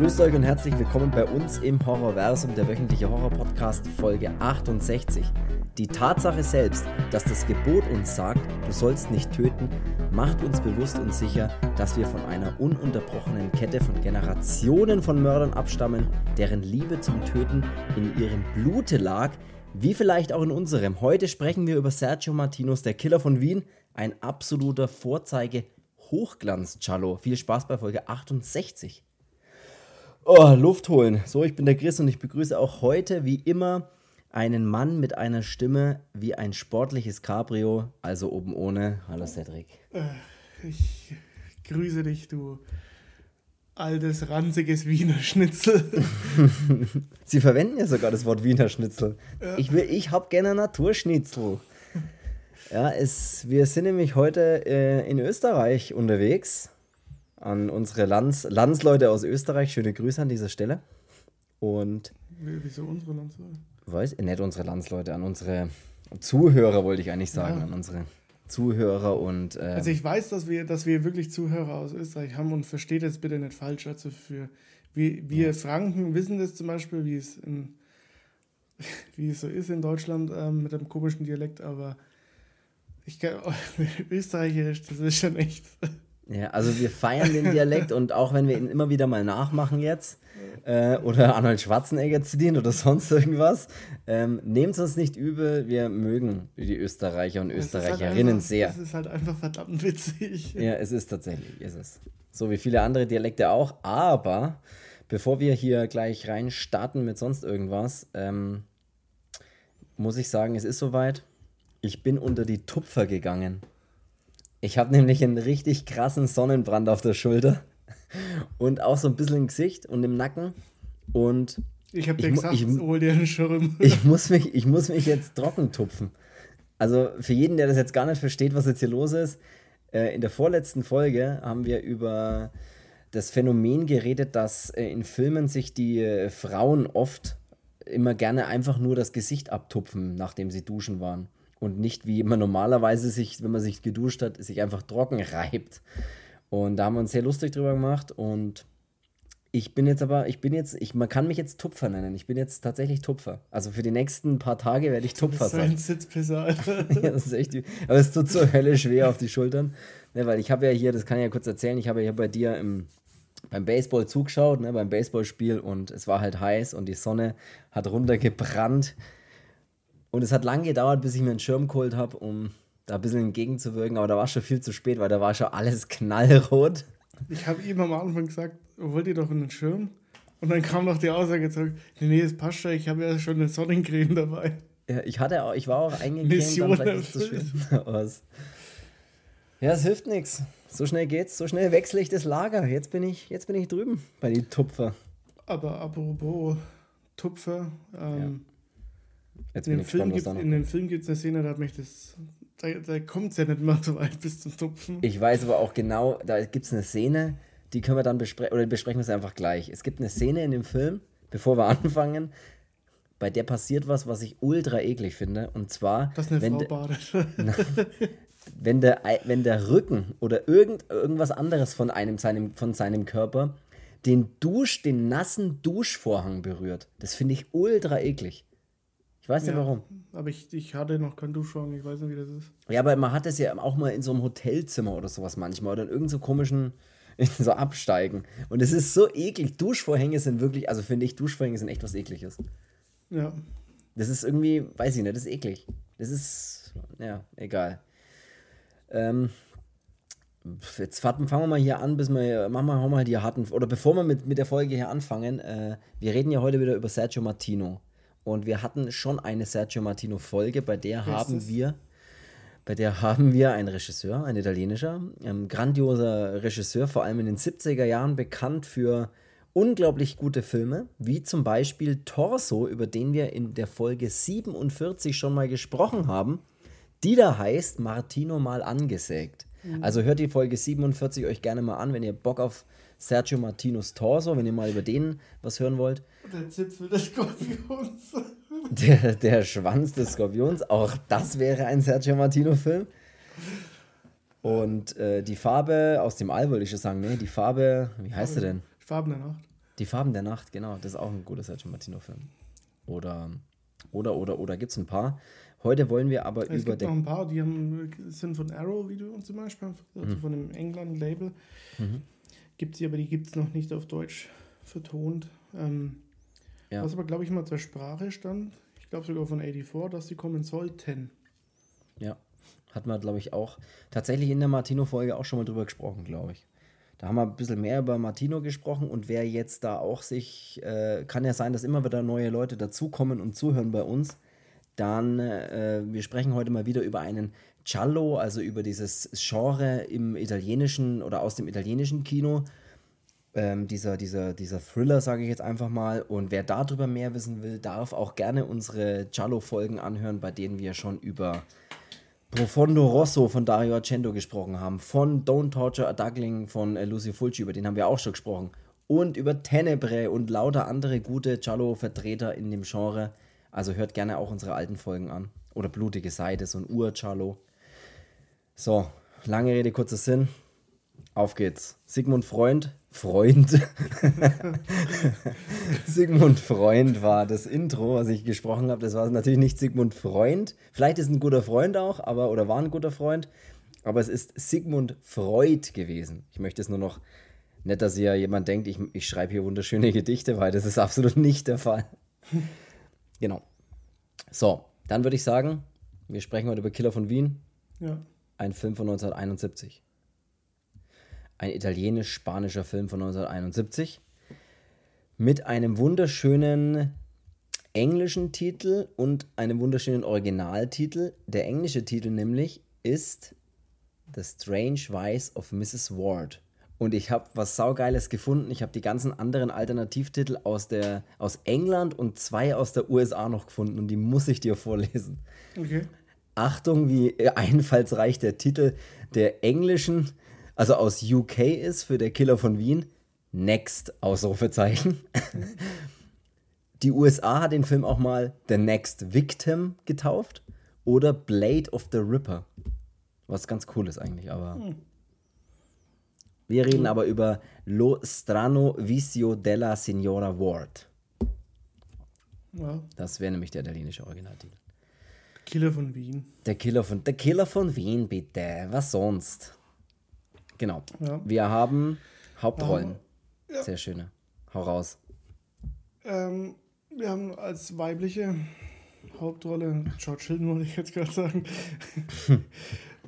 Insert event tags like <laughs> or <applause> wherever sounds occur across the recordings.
Grüßt euch und herzlich willkommen bei uns im Horrorversum, der wöchentliche Horror-Podcast, Folge 68. Die Tatsache selbst, dass das Gebot uns sagt, du sollst nicht töten, macht uns bewusst und sicher, dass wir von einer ununterbrochenen Kette von Generationen von Mördern abstammen, deren Liebe zum Töten in ihrem Blute lag, wie vielleicht auch in unserem. Heute sprechen wir über Sergio Martinus, der Killer von Wien, ein absoluter Vorzeige Hochglanz-Cello. Viel Spaß bei Folge 68. Oh, Luft holen. So, ich bin der Chris und ich begrüße auch heute wie immer einen Mann mit einer Stimme wie ein sportliches Cabrio, also oben ohne. Hallo Cedric. Äh, ich grüße dich, du altes, ranziges Wiener Schnitzel. <laughs> Sie verwenden ja sogar das Wort Wiener Schnitzel. Ja. Ich, ich habe gerne Naturschnitzel. Ja, es, wir sind nämlich heute äh, in Österreich unterwegs. An unsere Lands, Landsleute aus Österreich. Schöne Grüße an dieser Stelle. Und. Wieso unsere Landsleute? Weiß, nicht unsere Landsleute, an unsere Zuhörer wollte ich eigentlich sagen, ja. an unsere Zuhörer und. Äh, also ich weiß, dass wir, dass wir wirklich Zuhörer aus Österreich haben und versteht jetzt bitte nicht falsch. Also für wir, wir ja. Franken wissen das zum Beispiel, wie es in, <laughs> wie es so ist in Deutschland ähm, mit einem komischen Dialekt, aber ich kann, <laughs> Österreicherisch, das ist schon echt. Ja, also wir feiern den Dialekt und auch wenn wir ihn immer wieder mal nachmachen jetzt äh, oder Arnold Schwarzenegger zitieren oder sonst irgendwas, ähm, nehmt es uns nicht übel, wir mögen die Österreicher und Österreicherinnen halt sehr. Das ist halt einfach verdammt witzig. Ja, es ist tatsächlich, ist es. So wie viele andere Dialekte auch, aber bevor wir hier gleich rein starten mit sonst irgendwas, ähm, muss ich sagen, es ist soweit. Ich bin unter die Tupfer gegangen. Ich habe nämlich einen richtig krassen Sonnenbrand auf der Schulter und auch so ein bisschen im Gesicht und im Nacken. Und ich habe dir gesagt, ich, hol dir einen Schirm. Ich muss, mich, ich muss mich jetzt trocken tupfen. Also für jeden, der das jetzt gar nicht versteht, was jetzt hier los ist, äh, in der vorletzten Folge haben wir über das Phänomen geredet, dass äh, in Filmen sich die äh, Frauen oft immer gerne einfach nur das Gesicht abtupfen, nachdem sie duschen waren und nicht wie man normalerweise sich, wenn man sich geduscht hat, sich einfach trocken reibt. Und da haben wir uns sehr lustig drüber gemacht und ich bin jetzt aber, ich bin jetzt, ich, man kann mich jetzt Tupfer nennen. Ich bin jetzt tatsächlich Tupfer. Also für die nächsten paar Tage werde ich Tupfer sein. Ein Sitzpisser, Alter. <laughs> <laughs> ja, das ist echt, aber es tut so Hölle schwer auf die Schultern. Ne, weil ich habe ja hier, das kann ich ja kurz erzählen, ich habe ja bei dir im, beim Baseball zugeschaut, ne, beim Baseballspiel und es war halt heiß und die Sonne hat runtergebrannt. Und es hat lange gedauert, bis ich mir einen Schirm geholt habe, um da ein bisschen entgegenzuwirken, aber da war schon viel zu spät, weil da war schon alles knallrot. Ich habe ihm am Anfang gesagt, wollt ihr doch einen Schirm? Und dann kam noch die Aussage zurück, nee, nee, das passt schon, ich habe ja schon eine Sonnencreme dabei. Ja, ich hatte auch, ich war auch eingecremt, dann ist schwer aus. Ja, es hilft nichts. So schnell geht's, so schnell wechsle ich das Lager. Jetzt bin ich, jetzt bin ich drüben bei den Tupfer. Aber apropos Tupfer, ähm, Jetzt in, dem Film gibt, in dem Film gibt es eine Szene, da das. Da, da kommt es ja nicht mehr so weit bis zum Tupfen. Ich weiß aber auch genau, da gibt es eine Szene, die können wir dann besprechen, oder besprechen wir es einfach gleich. Es gibt eine Szene in dem Film, bevor wir <laughs> anfangen, bei der passiert was, was ich ultra eklig finde. Und zwar. Dass eine wenn Frau badet. <laughs> Na, <laughs> wenn, der, wenn der Rücken oder irgend, irgendwas anderes von einem seinem, von seinem Körper den Dusch, den nassen Duschvorhang berührt. Das finde ich ultra eklig weiß nicht ja, warum. Aber ich, ich hatte noch keinen Duschvorhang, ich weiß nicht, wie das ist. Ja, aber man hat das ja auch mal in so einem Hotelzimmer oder sowas manchmal oder in irgendeinem so komischen <laughs> so Absteigen. Und es ist so eklig. Duschvorhänge sind wirklich, also finde ich, Duschvorhänge sind echt was ekliges. Ja. Das ist irgendwie, weiß ich nicht, das ist eklig. Das ist, ja, egal. Ähm, jetzt fangen wir mal hier an, bis wir, machen wir mal die harten, oder bevor wir mit, mit der Folge hier anfangen, äh, wir reden ja heute wieder über Sergio Martino. Und wir hatten schon eine Sergio Martino Folge, bei der haben wir bei der haben wir einen Regisseur, ein italienischer, ein grandioser Regisseur, vor allem in den 70er Jahren bekannt für unglaublich gute Filme, wie zum Beispiel Torso, über den wir in der Folge 47 schon mal gesprochen haben, die da heißt Martino mal angesägt. Mhm. Also hört die Folge 47 euch gerne mal an, wenn ihr Bock auf Sergio Martinos Torso, wenn ihr mal über den was hören wollt. Der Zipfel des Skorpions. <laughs> Der, der Schwanz des Skorpions, auch das wäre ein Sergio Martino-Film. Und äh, die Farbe aus dem All, wollte ich schon sagen, ne? Die Farbe, wie heißt sie denn? Farben der Nacht. Die Farben der Nacht, genau. Das ist auch ein guter Sergio Martino-Film. Oder, oder, oder, oder gibt es ein paar. Heute wollen wir aber es über gibt noch ein paar, die haben, sind von Arrow, wie du zum Beispiel, also Mhm. von dem England-Label. Gibt sie, aber die gibt es noch nicht auf Deutsch vertont. Ähm, Ja. Was aber, glaube ich, mal zur Sprache stand, ich glaube sogar von 84, dass sie kommen sollten. Ja, hat man, glaube ich, auch tatsächlich in der Martino-Folge auch schon mal drüber gesprochen, glaube ich. Da haben wir ein bisschen mehr über Martino gesprochen und wer jetzt da auch sich, äh, kann ja sein, dass immer wieder neue Leute dazukommen und zuhören bei uns, dann, äh, wir sprechen heute mal wieder über einen Giallo, also über dieses Genre im italienischen oder aus dem italienischen Kino. Ähm, dieser, dieser, dieser Thriller, sage ich jetzt einfach mal. Und wer darüber mehr wissen will, darf auch gerne unsere Giallo-Folgen anhören, bei denen wir schon über Profondo Rosso von Dario Argento gesprochen haben, von Don't Torture a Duckling von äh, Lucy Fulci, über den haben wir auch schon gesprochen, und über Tenebre und lauter andere gute Giallo-Vertreter in dem Genre. Also hört gerne auch unsere alten Folgen an. Oder Blutige Seite, so ein Ur-Giallo. So, lange Rede, kurzer Sinn. Auf geht's. Sigmund Freund, Freund. <laughs> Sigmund Freund war das Intro, was ich gesprochen habe. Das war natürlich nicht Sigmund Freund. Vielleicht ist ein guter Freund auch, aber oder war ein guter Freund. Aber es ist Sigmund Freud gewesen. Ich möchte es nur noch nicht, dass hier jemand denkt, ich, ich schreibe hier wunderschöne Gedichte, weil das ist absolut nicht der Fall. genau. So, dann würde ich sagen, wir sprechen heute über Killer von Wien. Ja. Ein Film von 1971. Ein italienisch-spanischer Film von 1971. Mit einem wunderschönen englischen Titel und einem wunderschönen Originaltitel. Der englische Titel nämlich ist The Strange Vice of Mrs. Ward. Und ich habe was Saugeiles gefunden. Ich habe die ganzen anderen Alternativtitel aus, der, aus England und zwei aus der USA noch gefunden. Und die muss ich dir vorlesen. Okay. Achtung, wie einfallsreich der Titel der englischen, also aus UK ist für der Killer von Wien. Next, Ausrufezeichen. <laughs> Die USA hat den Film auch mal The Next Victim getauft oder Blade of the Ripper. Was ganz cool ist eigentlich, aber. Wir reden aber über Lo Strano Vicio della Signora Ward. Ja. Das wäre nämlich der italienische Originaltitel. Killer von Wien. Der Killer von der Killer von Wien, bitte. Was sonst? Genau. Ja. Wir haben Hauptrollen. Sehr schöne. Hau raus. Ähm, wir haben als weibliche Hauptrolle, George Hilton wollte ich jetzt gerade sagen, <laughs>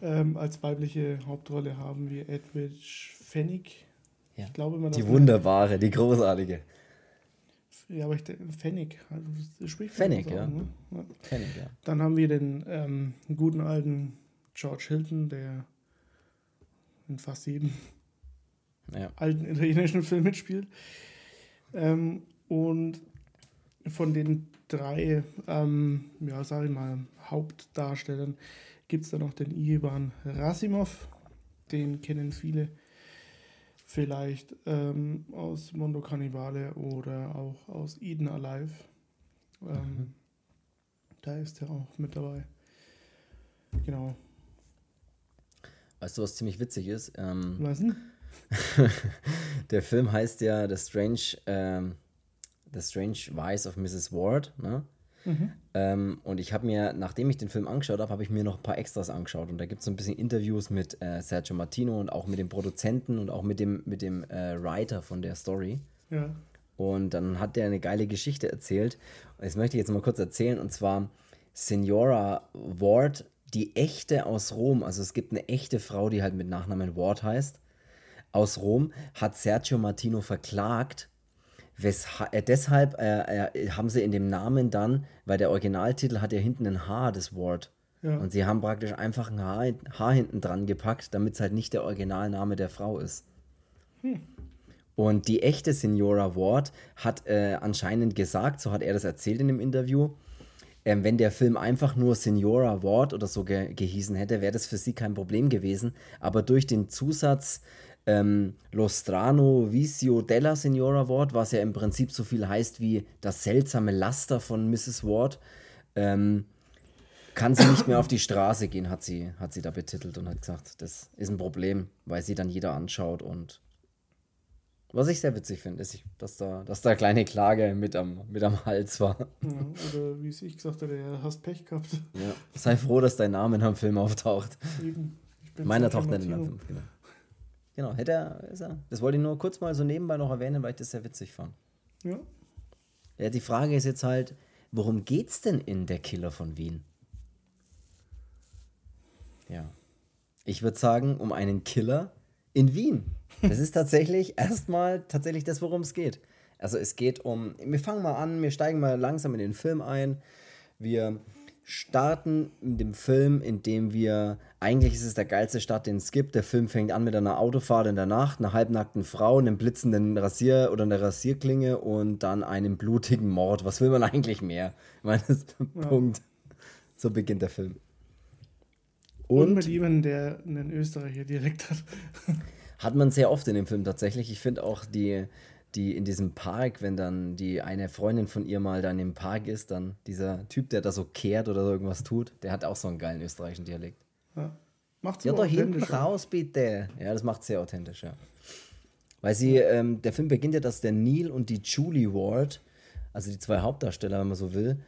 ähm, als weibliche Hauptrolle haben wir Edwidge Fennig. Ja. Ich glaube immer, Die wunderbare, die großartige. Ja, aber ich denke, Fennig. Also, das spricht Fennig, man so ja. ne? ja. Ich, ja. Dann haben wir den ähm, guten alten George Hilton, der in fast jedem ja. alten italienischen Film mitspielt. Ähm, und von den drei, ähm, ja, sag ich mal, Hauptdarstellern gibt es da noch den Ivan Rasimov. Den kennen viele vielleicht ähm, aus Mondo Cannibale oder auch aus Eden Alive. Ähm, Da ist er auch mit dabei. Genau. Weißt du, was ziemlich witzig ist? Ähm, Was denn? <laughs> der Film heißt ja The Strange, ähm, The Strange Vice of Mrs. Ward. Ne? Ähm, und ich habe mir, nachdem ich den Film angeschaut habe, habe ich mir noch ein paar Extras angeschaut. Und da gibt es so ein bisschen Interviews mit äh, Sergio Martino und auch mit dem Produzenten und auch mit dem, mit dem äh, Writer von der Story. Ja. Und dann hat der eine geile Geschichte erzählt. Das möchte ich jetzt mal kurz erzählen. Und zwar Signora Ward, die echte aus Rom. Also es gibt eine echte Frau, die halt mit Nachnamen Ward heißt. Aus Rom hat Sergio Martino verklagt. Wesha äh, deshalb äh, äh, haben sie in dem Namen dann, weil der Originaltitel hat ja hinten ein H, das Ward. Ja. Und sie haben praktisch einfach ein Haar, Haar hinten dran gepackt, damit es halt nicht der Originalname der Frau ist. Und die echte Signora Ward hat äh, anscheinend gesagt, so hat er das erzählt in dem Interview, ähm, wenn der Film einfach nur Signora Ward oder so ge gehießen hätte, wäre das für sie kein Problem gewesen. Aber durch den Zusatz ähm, Lo strano vicio della Signora Ward, was ja im Prinzip so viel heißt wie das seltsame Laster von Mrs. Ward, ähm, kann sie nicht mehr auf die Straße gehen, hat sie, hat sie da betitelt und hat gesagt, das ist ein Problem, weil sie dann jeder anschaut und Was ich sehr witzig finde, ist, dass da, dass da kleine Klage mit am, mit am Hals war. Ja, oder wie es ich gesagt habe, du hast Pech gehabt. Ja. Sei froh, dass dein Name in einem Film auftaucht. Meiner taucht nicht in einem Film, genau. Genau, hätte er, ist er. Das wollte ich nur kurz mal so nebenbei noch erwähnen, weil ich das sehr witzig fand. Ja. Ja, die Frage ist jetzt halt, worum geht's denn in Der Killer von Wien? Ja. Ich würde sagen, um einen Killer in Wien. Das ist tatsächlich <laughs> erstmal tatsächlich das, worum es geht. Also es geht um, wir fangen mal an, wir steigen mal langsam in den Film ein. Wir starten in dem Film, in dem wir, eigentlich ist es der geilste Start, den es gibt. Der Film fängt an mit einer Autofahrt in der Nacht, einer halbnackten Frau, einem blitzenden Rasier oder einer Rasierklinge und dann einem blutigen Mord. Was will man <laughs> eigentlich mehr? Ich meine, das ist ja. Punkt. So beginnt der Film. Und, und mit jemandem, der einen Österreicher Dialekt hat. hat man sehr oft in dem Film tatsächlich. Ich finde auch die, die in diesem Park, wenn dann die eine Freundin von ihr mal dann im Park ist, dann dieser Typ, der da so kehrt oder so irgendwas tut, der hat auch so einen geilen österreichischen Dialekt. Ja, macht Ja, da hinten raus, bitte. Ja, das macht sehr authentisch, ja. Weil sie, ähm, der Film beginnt ja, dass der Neil und die Julie Ward, also die zwei Hauptdarsteller, wenn man so will,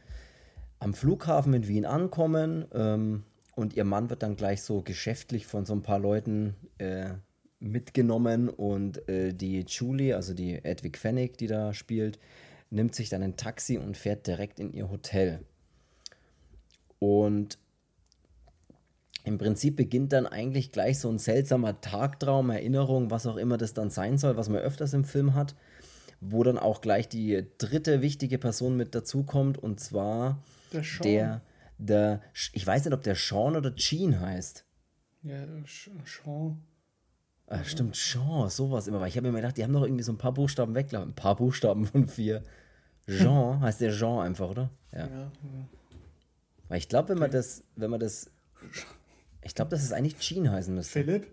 am Flughafen in Wien ankommen ähm, und ihr Mann wird dann gleich so geschäftlich von so ein paar Leuten äh, mitgenommen und äh, die Julie, also die Edwig Fennig, die da spielt, nimmt sich dann ein Taxi und fährt direkt in ihr Hotel. Und im Prinzip beginnt dann eigentlich gleich so ein seltsamer Tagtraum, Erinnerung, was auch immer das dann sein soll, was man öfters im Film hat, wo dann auch gleich die dritte wichtige Person mit dazukommt und zwar der, Sean. der, der ich weiß nicht, ob der Sean oder Gene heißt. Ja, Sean. Ah, stimmt, Jean, sowas immer. Weil ich habe mir immer gedacht, die haben doch irgendwie so ein paar Buchstaben weggelassen. Ein paar Buchstaben von vier. Jean, <laughs> heißt der Jean einfach, oder? Ja. ja, ja. Weil ich glaube, wenn man das, wenn man das. Ich glaube, dass es eigentlich Jean heißen müsste. Philipp?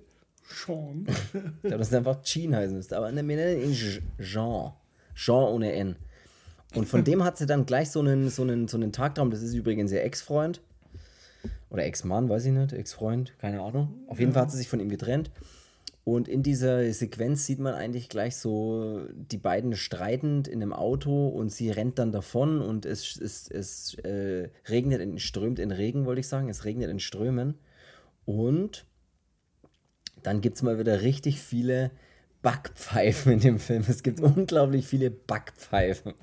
Sean. <laughs> ich glaube, dass es einfach Jean heißen müsste. Aber wir nennen ihn Jean. Jean ohne N. Und von dem hat sie dann gleich so einen, so einen, so einen Tagtraum. Das ist übrigens ihr Ex-Freund. Oder Ex-Mann, weiß ich nicht. Ex-Freund, keine Ahnung. Auf jeden Fall hat sie sich von ihm getrennt. Und in dieser Sequenz sieht man eigentlich gleich so die beiden streitend in einem Auto und sie rennt dann davon und es, es, es äh, regnet, in, strömt in Regen, wollte ich sagen. Es regnet in Strömen. Und dann gibt es mal wieder richtig viele Backpfeifen in dem Film. Es gibt <laughs> unglaublich viele Backpfeifen.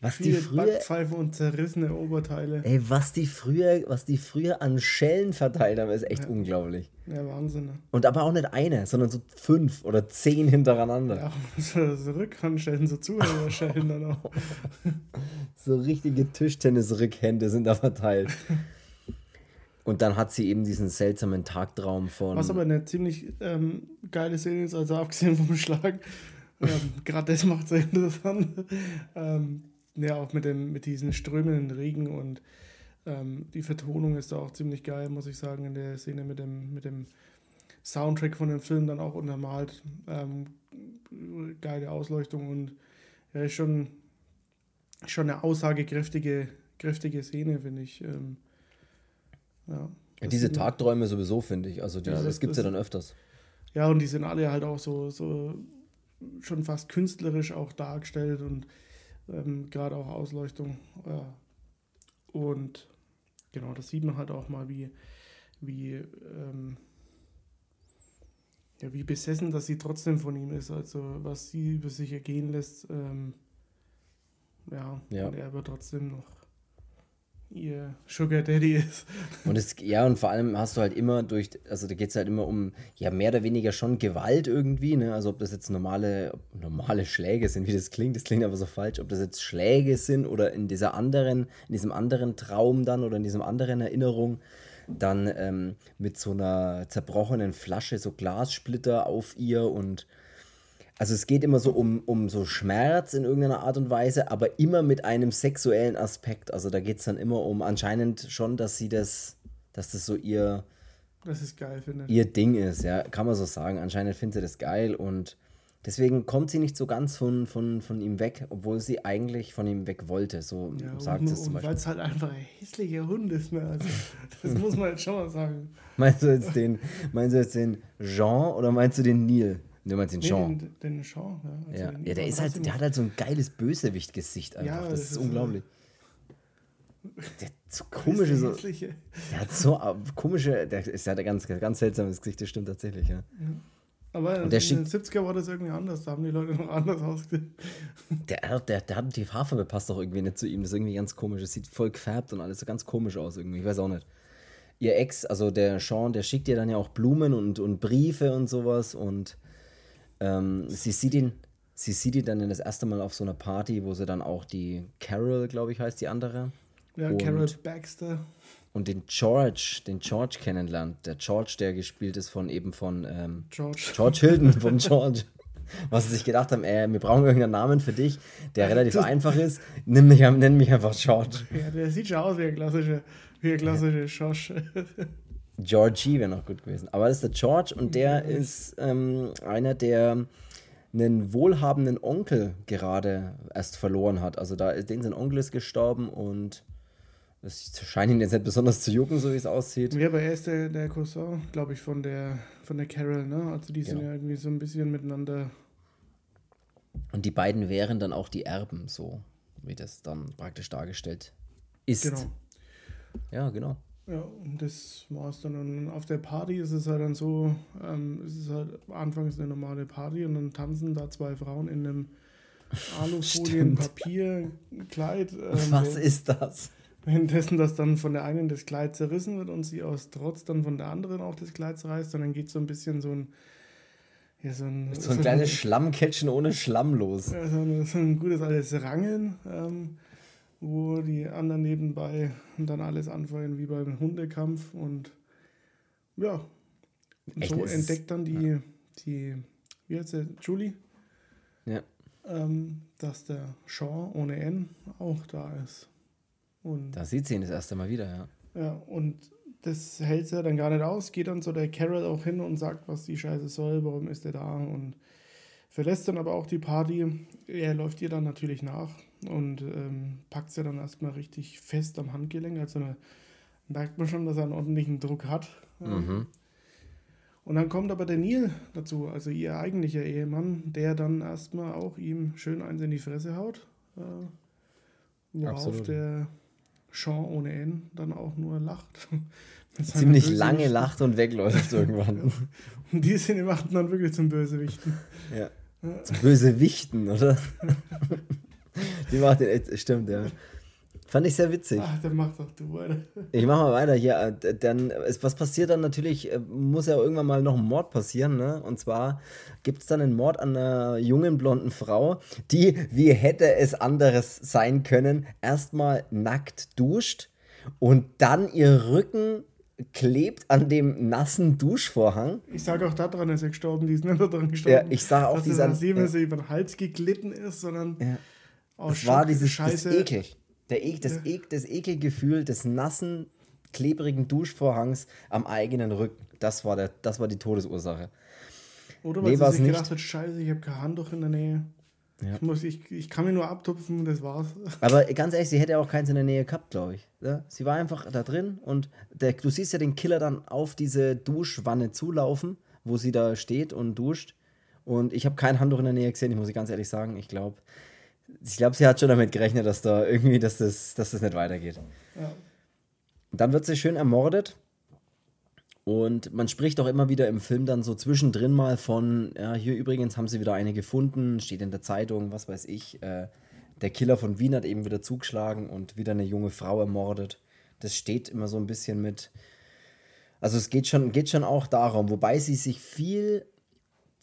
Was Viele die früher, Backpfeife und zerrissene Oberteile. Ey, was die früher, was die früher an Schellen verteilt haben, ist echt ja. unglaublich. Ja, Wahnsinn. Ne? Und aber auch nicht eine, sondern so fünf oder zehn hintereinander. Ja, <laughs> so, so Rückhandschellen, so Zuhörerschellen dann auch. <laughs> so richtige Tischtennis-Rückhände sind da verteilt. Und dann hat sie eben diesen seltsamen Tagtraum von. Was aber eine ziemlich ähm, geile Szene ist, also abgesehen vom Schlag. ähm, <laughs> Gerade das macht es sehr interessant. Ähm, ja, auch mit, dem, mit diesen strömenden Regen und ähm, die Vertonung ist da auch ziemlich geil, muss ich sagen, in der Szene mit dem, mit dem Soundtrack von dem Film dann auch untermalt. Ähm, geile Ausleuchtung und ja, ist schon, schon eine aussagekräftige kräftige Szene, finde ich. Ähm, ja, ja, diese Tagträume sowieso, finde ich. Also die, ja, das gibt es ja dann öfters. Ja, und die sind alle halt auch so, so schon fast künstlerisch auch dargestellt und ähm, gerade auch Ausleuchtung. Ja. Und genau, das sieht man halt auch mal, wie, wie, ähm, ja, wie besessen, dass sie trotzdem von ihm ist. Also was sie über sich ergehen lässt, ähm, ja, ja, und er aber trotzdem noch ihr Sugar Daddy ist. Und es, ja, und vor allem hast du halt immer durch, also da geht es halt immer um, ja, mehr oder weniger schon Gewalt irgendwie, ne? Also ob das jetzt normale, normale Schläge sind, wie das klingt, das klingt aber so falsch, ob das jetzt Schläge sind oder in dieser anderen, in diesem anderen Traum dann oder in diesem anderen Erinnerung dann ähm, mit so einer zerbrochenen Flasche so Glassplitter auf ihr und also es geht immer so um, um so Schmerz in irgendeiner Art und Weise, aber immer mit einem sexuellen Aspekt. Also da geht es dann immer um anscheinend schon, dass sie das, dass das so ihr, das ist geil, finde ihr Ding ist, ja, kann man so sagen. Anscheinend findet sie das geil und deswegen kommt sie nicht so ganz von, von, von ihm weg, obwohl sie eigentlich von ihm weg wollte. So ja, sagt es zum Beispiel. Weil es halt einfach ein hässlicher Hund ist, ne? Also, <laughs> das muss man jetzt schon mal sagen. Meinst du jetzt den, meinst du jetzt den Jean oder meinst du den Neil? Du meinst den Nee, Sean? den, den Sean, ja. Also ja, den ja der, ist halt, der hat halt so ein geiles Bösewicht-Gesicht einfach. Ja, das, das ist ist, unglaublich. <laughs> Der hat so komische, so, der hat so äh, komische, der ist ja ein ganz, ganz seltsames Gesicht, das stimmt tatsächlich, ja. Aber Und der in den 70er war das irgendwie anders. Da haben die Leute noch anders ausgesehen. <laughs> Der, der, der hat die Haarfarbe passt doch irgendwie nicht zu ihm. Das ist irgendwie ganz komisch. Das sieht voll gefärbt und alles so ganz komisch aus irgendwie. Ich weiß auch nicht. Ihr Ex, also der Sean, der schickt ihr dann ja auch Blumen und, und Briefe und sowas und ähm, sie sieht ihn, sie sieht ihn dann das erste Mal auf so einer Party, wo sie dann auch die Carol, glaube ich, heißt die andere. Ja, Und- Carol Baxter. Und den George, den George kennenlernt. Der George, der gespielt ist von eben von ähm, George. George Hilton vom <laughs> George. Was sie sich gedacht haben, äh, wir brauchen irgendeinen Namen für dich, der relativ einfach ist. Nimm mich, nenn mich einfach George. Ja, der sieht schon aus wie ein klassischer, wie ein klassischer Josh. Georgie wäre noch gut gewesen. Aber das ist der George und der ist ähm, einer, der einen wohlhabenden Onkel gerade erst verloren hat. Also da ist den sein Onkel ist gestorben und es scheint ihn jetzt nicht besonders zu jucken, so wie es aussieht. Ja, aber er ist der, der Cousin, glaube ich, von der, von der Carol, ne? Also die sind Genau. ja irgendwie so ein bisschen miteinander. Und die beiden wären dann auch die Erben, so wie das dann praktisch dargestellt ist. Genau. Ja, genau. Ja, und das war's dann. Und auf der Party ist es halt dann so, ähm, es ist halt anfangs eine normale Party und dann tanzen da zwei Frauen in einem <laughs> Alufolien-Papierkleid. Ähm, Was ist das? Währenddessen, dass dann von der einen das Kleid zerrissen wird und sie aus Trotz dann von der anderen auch das Kleid zerreißt und dann geht so ein bisschen so ein, ja, so ein, So ein kleines <laughs> Schlammcatchen ohne Schlamm los. ja, so, ein, so ein gutes altes Rangeln, ähm, wo die anderen nebenbei dann alles anfeuern wie beim Hundekampf und ja, und Echt, so entdeckt dann die, die, wie heißt sie, Julie, Ja. ähm, dass der Sean ohne N auch da ist. Und Da sieht sie ihn das erste Mal wieder, ja. Ja, und das hält sie dann gar nicht aus, geht dann zu der Carol auch hin und sagt, was die Scheiße soll, warum ist er da und verlässt dann aber auch die Party. Er läuft ihr dann natürlich nach und ähm, packt sie dann erstmal richtig fest am Handgelenk. Also da merkt man schon, dass er einen ordentlichen Druck hat. Mhm. Und dann kommt aber der Neil dazu, also ihr eigentlicher Ehemann, der dann erstmal auch ihm schön eins in die Fresse haut. Äh, worauf Absolut. der Sean ohne N dann auch nur lacht. <laughs> Ziemlich lange lacht und wegläuft irgendwann. Und die sind machten dann wirklich zum Bösewichten. ja. Zu böse Wichten, oder? <laughs> <laughs> Die macht den echt, stimmt, ja. Fand ich sehr witzig. Ach, der macht doch du, Alter. Ich mach mal weiter hier. äh, Dann, was passiert dann natürlich, äh, muss ja irgendwann mal noch ein Mord passieren, ne? Und zwar gibt es dann einen Mord an einer jungen blonden Frau, die, wie hätte es anderes sein können, erstmal nackt duscht und dann ihr Rücken klebt an dem nassen Duschvorhang. Ich sage auch daran, ist er gestorben, die ist nicht daran gestorben. Ja, ich sag auch, dass die sind- an ja. über den Hals geglitten ist, sondern Ja. Aus Es war dieses das Scheiße. Ekel. Der e das, Ja. e das Ekelgefühl des nassen, klebrigen Duschvorhangs am eigenen Rücken. Das war, der, das war die Todesursache. Oder Nee, weil war's sie sich nicht. gedacht hat, scheiße, ich habe kein Handtuch in der Nähe. Ja. Ich, muss, ich, ich kann mir nur abtupfen, das war's. Aber ganz ehrlich, sie hätte auch keins in der Nähe gehabt, glaube ich. Ja? Sie war einfach da drin und der, du siehst ja den Killer dann auf diese Duschwanne zulaufen, wo sie da steht und duscht. Und ich habe kein Handtuch in der Nähe gesehen, ich muss ganz ehrlich sagen. Ich glaube, ich glaube, sie hat schon damit gerechnet, dass da irgendwie, dass das, dass das nicht weitergeht. Ja. Dann wird sie schön ermordet. Und man spricht auch immer wieder im Film dann so zwischendrin mal von, ja, hier übrigens haben sie wieder eine gefunden, steht in der Zeitung, was weiß ich. Äh, der Killer von Wien hat eben wieder zugeschlagen und wieder eine junge Frau ermordet. Das steht immer so ein bisschen mit. Also es geht schon, geht schon auch darum, wobei sie sich viel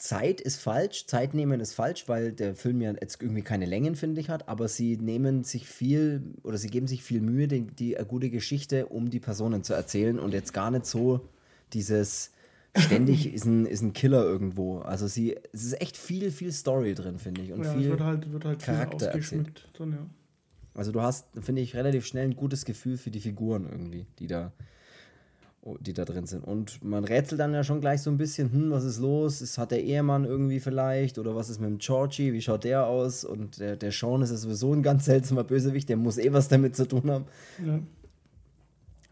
Zeit ist falsch, Zeit nehmen ist falsch, weil der Film ja jetzt irgendwie keine Längen, finde ich, hat, aber sie nehmen sich viel oder sie geben sich viel Mühe, die, die eine gute Geschichte um die Personen zu erzählen und jetzt gar nicht so dieses ständig <laughs> ist ein, ist ein Killer irgendwo. Also sie, es ist echt viel, viel Story drin, finde ich. Und ja, viel, wird halt, wird halt viel Charakter ausgeschmückt. Dann, ja. also du hast, finde ich, relativ schnell ein gutes Gefühl für die Figuren irgendwie, die da, die da drin sind. Und man rätselt dann ja schon gleich so ein bisschen, hm, was ist los? Ist, hat der Ehemann irgendwie vielleicht? Oder was ist mit dem Georgie? Wie schaut der aus? Und der, der Sean ist ja sowieso ein ganz seltsamer Bösewicht, der muss eh was damit zu tun haben. Ja.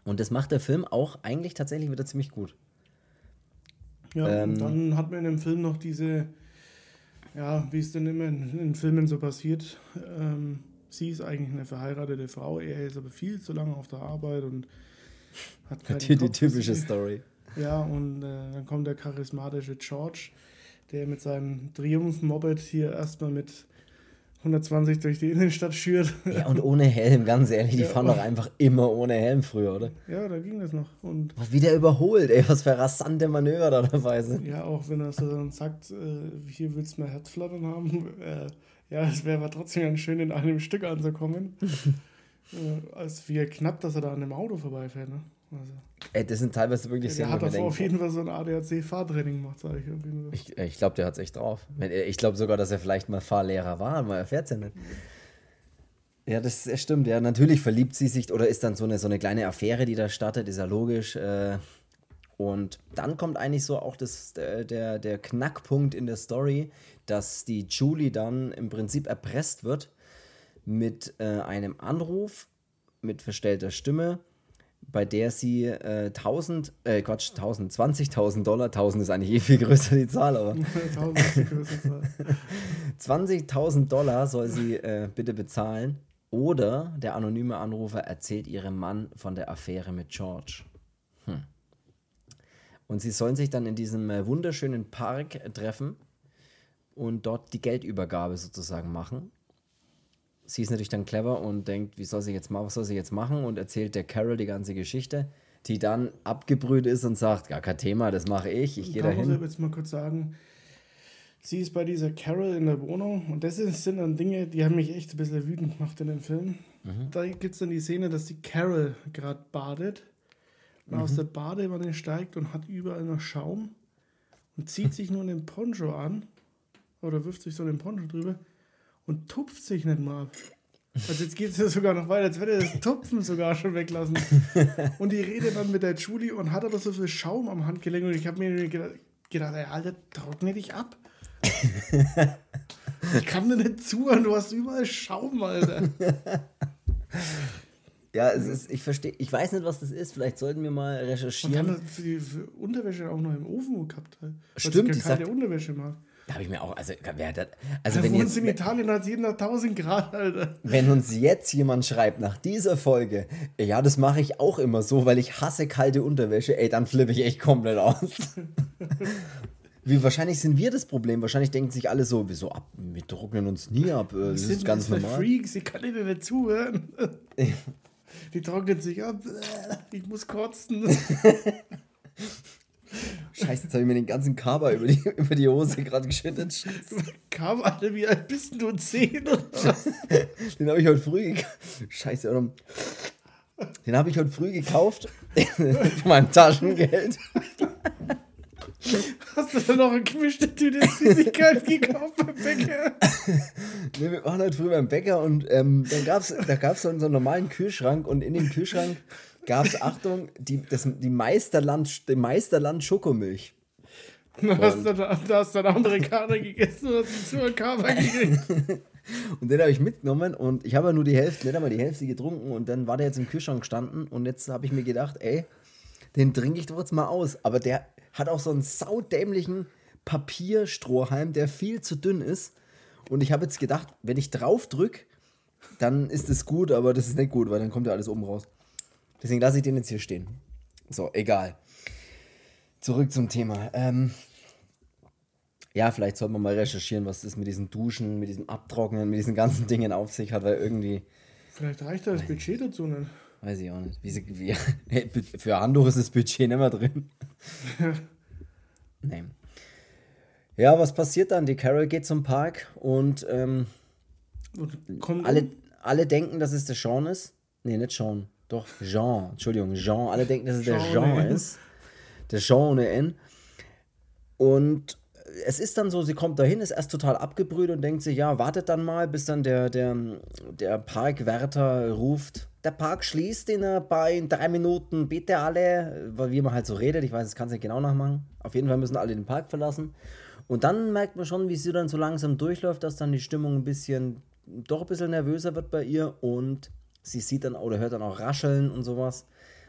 Und das macht der Film auch eigentlich tatsächlich wieder ziemlich gut. Ja, Ähm, und dann hat man in dem Film noch diese, ja, wie es denn immer in, in Filmen so passiert, ähm, sie ist eigentlich eine verheiratete Frau, er ist aber viel zu lange auf der Arbeit und hat Die, die typische Story. Ja, und äh, dann kommt der charismatische George, der mit seinem Triumph-Moped hier erstmal mit 120 durch die Innenstadt schürt. Ja, und ohne Helm, ganz ehrlich, die Ja, fahren doch einfach immer ohne Helm früher, oder? Ja, da ging das noch. Und Was wieder überholt, ey, was für rasante Manöver da dabei sind. ja, auch wenn er so dann sagt, äh, hier willst du mal Herzflattern haben, äh, ja, es wäre aber trotzdem ganz schön, in einem Stück anzukommen. <laughs> äh, als wie knapp, dass er da an dem Auto vorbeifährt. Ne? Also, Ey, das sind teilweise wirklich der Szenen, hat davor auf jeden Fall so ein ADAC-Fahrtraining gemacht, sage ich. Ich, ich glaube, der hat es echt drauf. Wenn- Ich glaube sogar, dass er vielleicht mal Fahrlehrer war, man erfährt es ja nicht. Ja, das stimmt. Ja, natürlich verliebt sie sich oder ist dann so eine, so eine kleine Affäre, die da startet, ist ja logisch. Äh, und dann kommt eigentlich so auch das, der, der, der Knackpunkt in der Story, dass die Julie dann im Prinzip erpresst wird mit äh, einem Anruf mit verstellter Stimme, bei der sie äh, 1000, äh, Quatsch, 1000, 20.000 Dollar, 1000 ist eigentlich eh viel größer die Zahl, aber <laughs> 1000 ist die größte Zahl. <laughs> 20.000 Dollar soll sie äh, bitte bezahlen oder der anonyme Anrufer erzählt ihrem Mann von der Affäre mit George. Hm. Und sie sollen sich dann in diesem äh, wunderschönen Park treffen und dort die Geldübergabe sozusagen machen. Sie ist natürlich dann clever und denkt, wie soll sie jetzt machen, was soll sie jetzt machen und erzählt der Carol die ganze Geschichte, die dann abgebrüht ist und sagt, gar kein Thema, das mache ich, ich gehe da muss dahin. ich jetzt mal kurz sagen, sie ist bei dieser Carol in der Wohnung und das sind dann Dinge, die haben mich echt ein bisschen wütend gemacht in dem Film. Mhm. Da gibt es dann die Szene, dass die Carol gerade badet und Mhm. aus der Badewanne steigt und hat überall noch Schaum und zieht sich nur einen Poncho an oder wirft sich so einen Poncho drüber und tupft sich nicht mal ab. Also jetzt geht es ja sogar noch weiter, jetzt wird er das Tupfen sogar schon weglassen. <laughs> Und die redet dann mit der Julie und hat aber so viel Schaum am Handgelenk und ich habe mir gedacht, gedacht, ey, Alter, trockne dich ab. <laughs> ich kann dir nicht zuhören, du hast überall Schaum, Alter. <laughs> Ja, es ist, ich verstehe, ich weiß nicht, was das ist. Vielleicht sollten wir mal Und recherchieren. dann hat für die für Unterwäsche auch noch im Ofen gehabt. Halt, Stimmt, sie keine sagt- Unterwäsche mag. Da habe ich mir auch, also, wer hat das, also Da wenn, jetzt, in Italien, hat jeden Tag 1000 Grad, Alter. wenn uns jetzt jemand schreibt nach dieser Folge, ja, das mache ich auch immer so, weil ich hasse kalte Unterwäsche, ey, dann flippe ich echt komplett aus. <laughs> Wie wahrscheinlich sind wir das Problem? Wahrscheinlich denken sich alle so, wieso ab? Wir trocknen uns nie ab. äh, Das Die ist sind ganz normal. Freaks, ich kann ihnen nicht zuhören. <laughs> Die trocknet sich ab. Ich muss kotzen. <laughs> Scheiße, jetzt habe ich mir den ganzen Kaba über die, <laughs> über die Hose gerade geschüttet. Scheiße. Kam alle, wie alt bist du? Zehn oder was? Den habe ich heute früh gekauft. <laughs> Scheiße, warum? Den habe ich heute früh gekauft. Von meinem Taschengeld. Hast du da noch eine gemischte Tüte Süßigkeiten gekauft beim Bäcker? Nee, wir waren heute früh beim Bäcker und ähm, dann gab's, da gab es so einen normalen Kühlschrank und in dem Kühlschrank gab es, Achtung, die, das, die Meisterland, die Meisterland Schokomilch. Da hast du da, hast du einen Amerikaner gegessen und hast zu einem Kaba gekriegt. <laughs> Und den habe ich mitgenommen und ich habe ja nur die Hälfte, nicht einmal die Hälfte getrunken und dann war der jetzt im Kühlschrank gestanden und jetzt habe ich mir gedacht, ey, den trinke ich doch jetzt mal aus. Aber der hat auch so einen saudämlichen Papierstrohhalm, der viel zu dünn ist. Und ich habe jetzt gedacht, wenn ich drauf drücke, dann ist es gut, aber das ist nicht gut, weil dann kommt ja alles oben raus. Deswegen lasse ich den jetzt hier stehen. So, egal. Zurück zum Thema. Ähm, ja, vielleicht sollte man mal recherchieren, was das mit diesen Duschen, mit diesem Abtrocknen, mit diesen ganzen Dingen auf sich hat, weil irgendwie, Vielleicht reicht da das Budget dazu nicht. weiß ich auch nicht. Wie, wie, <laughs> für Handtuch ist das Budget nicht mehr drin. <laughs> nee. Ja, was passiert dann? Die Carol geht zum Park und ähm, Und alle, um. alle denken, dass es der Sean ist. Nee, nicht Sean. Doch, Jean. Entschuldigung, Jean. Alle denken, dass es der Jean Jean ohne N. ist. Der Jean ohne N. Und es ist dann so, sie kommt dahin, ist erst total abgebrüht und denkt sich, ja, wartet dann mal, bis dann der, der, der Parkwärter ruft, der Park schließt in, paar- in drei Minuten, bitte alle, weil wie man halt so redet, ich weiß, das kannst du nicht genau nachmachen. Auf jeden Fall müssen alle den Park verlassen. Und dann merkt man schon, wie sie dann so langsam durchläuft, dass dann die Stimmung ein bisschen, doch ein bisschen nervöser wird bei ihr und sie sieht dann oder hört dann auch Rascheln und sowas.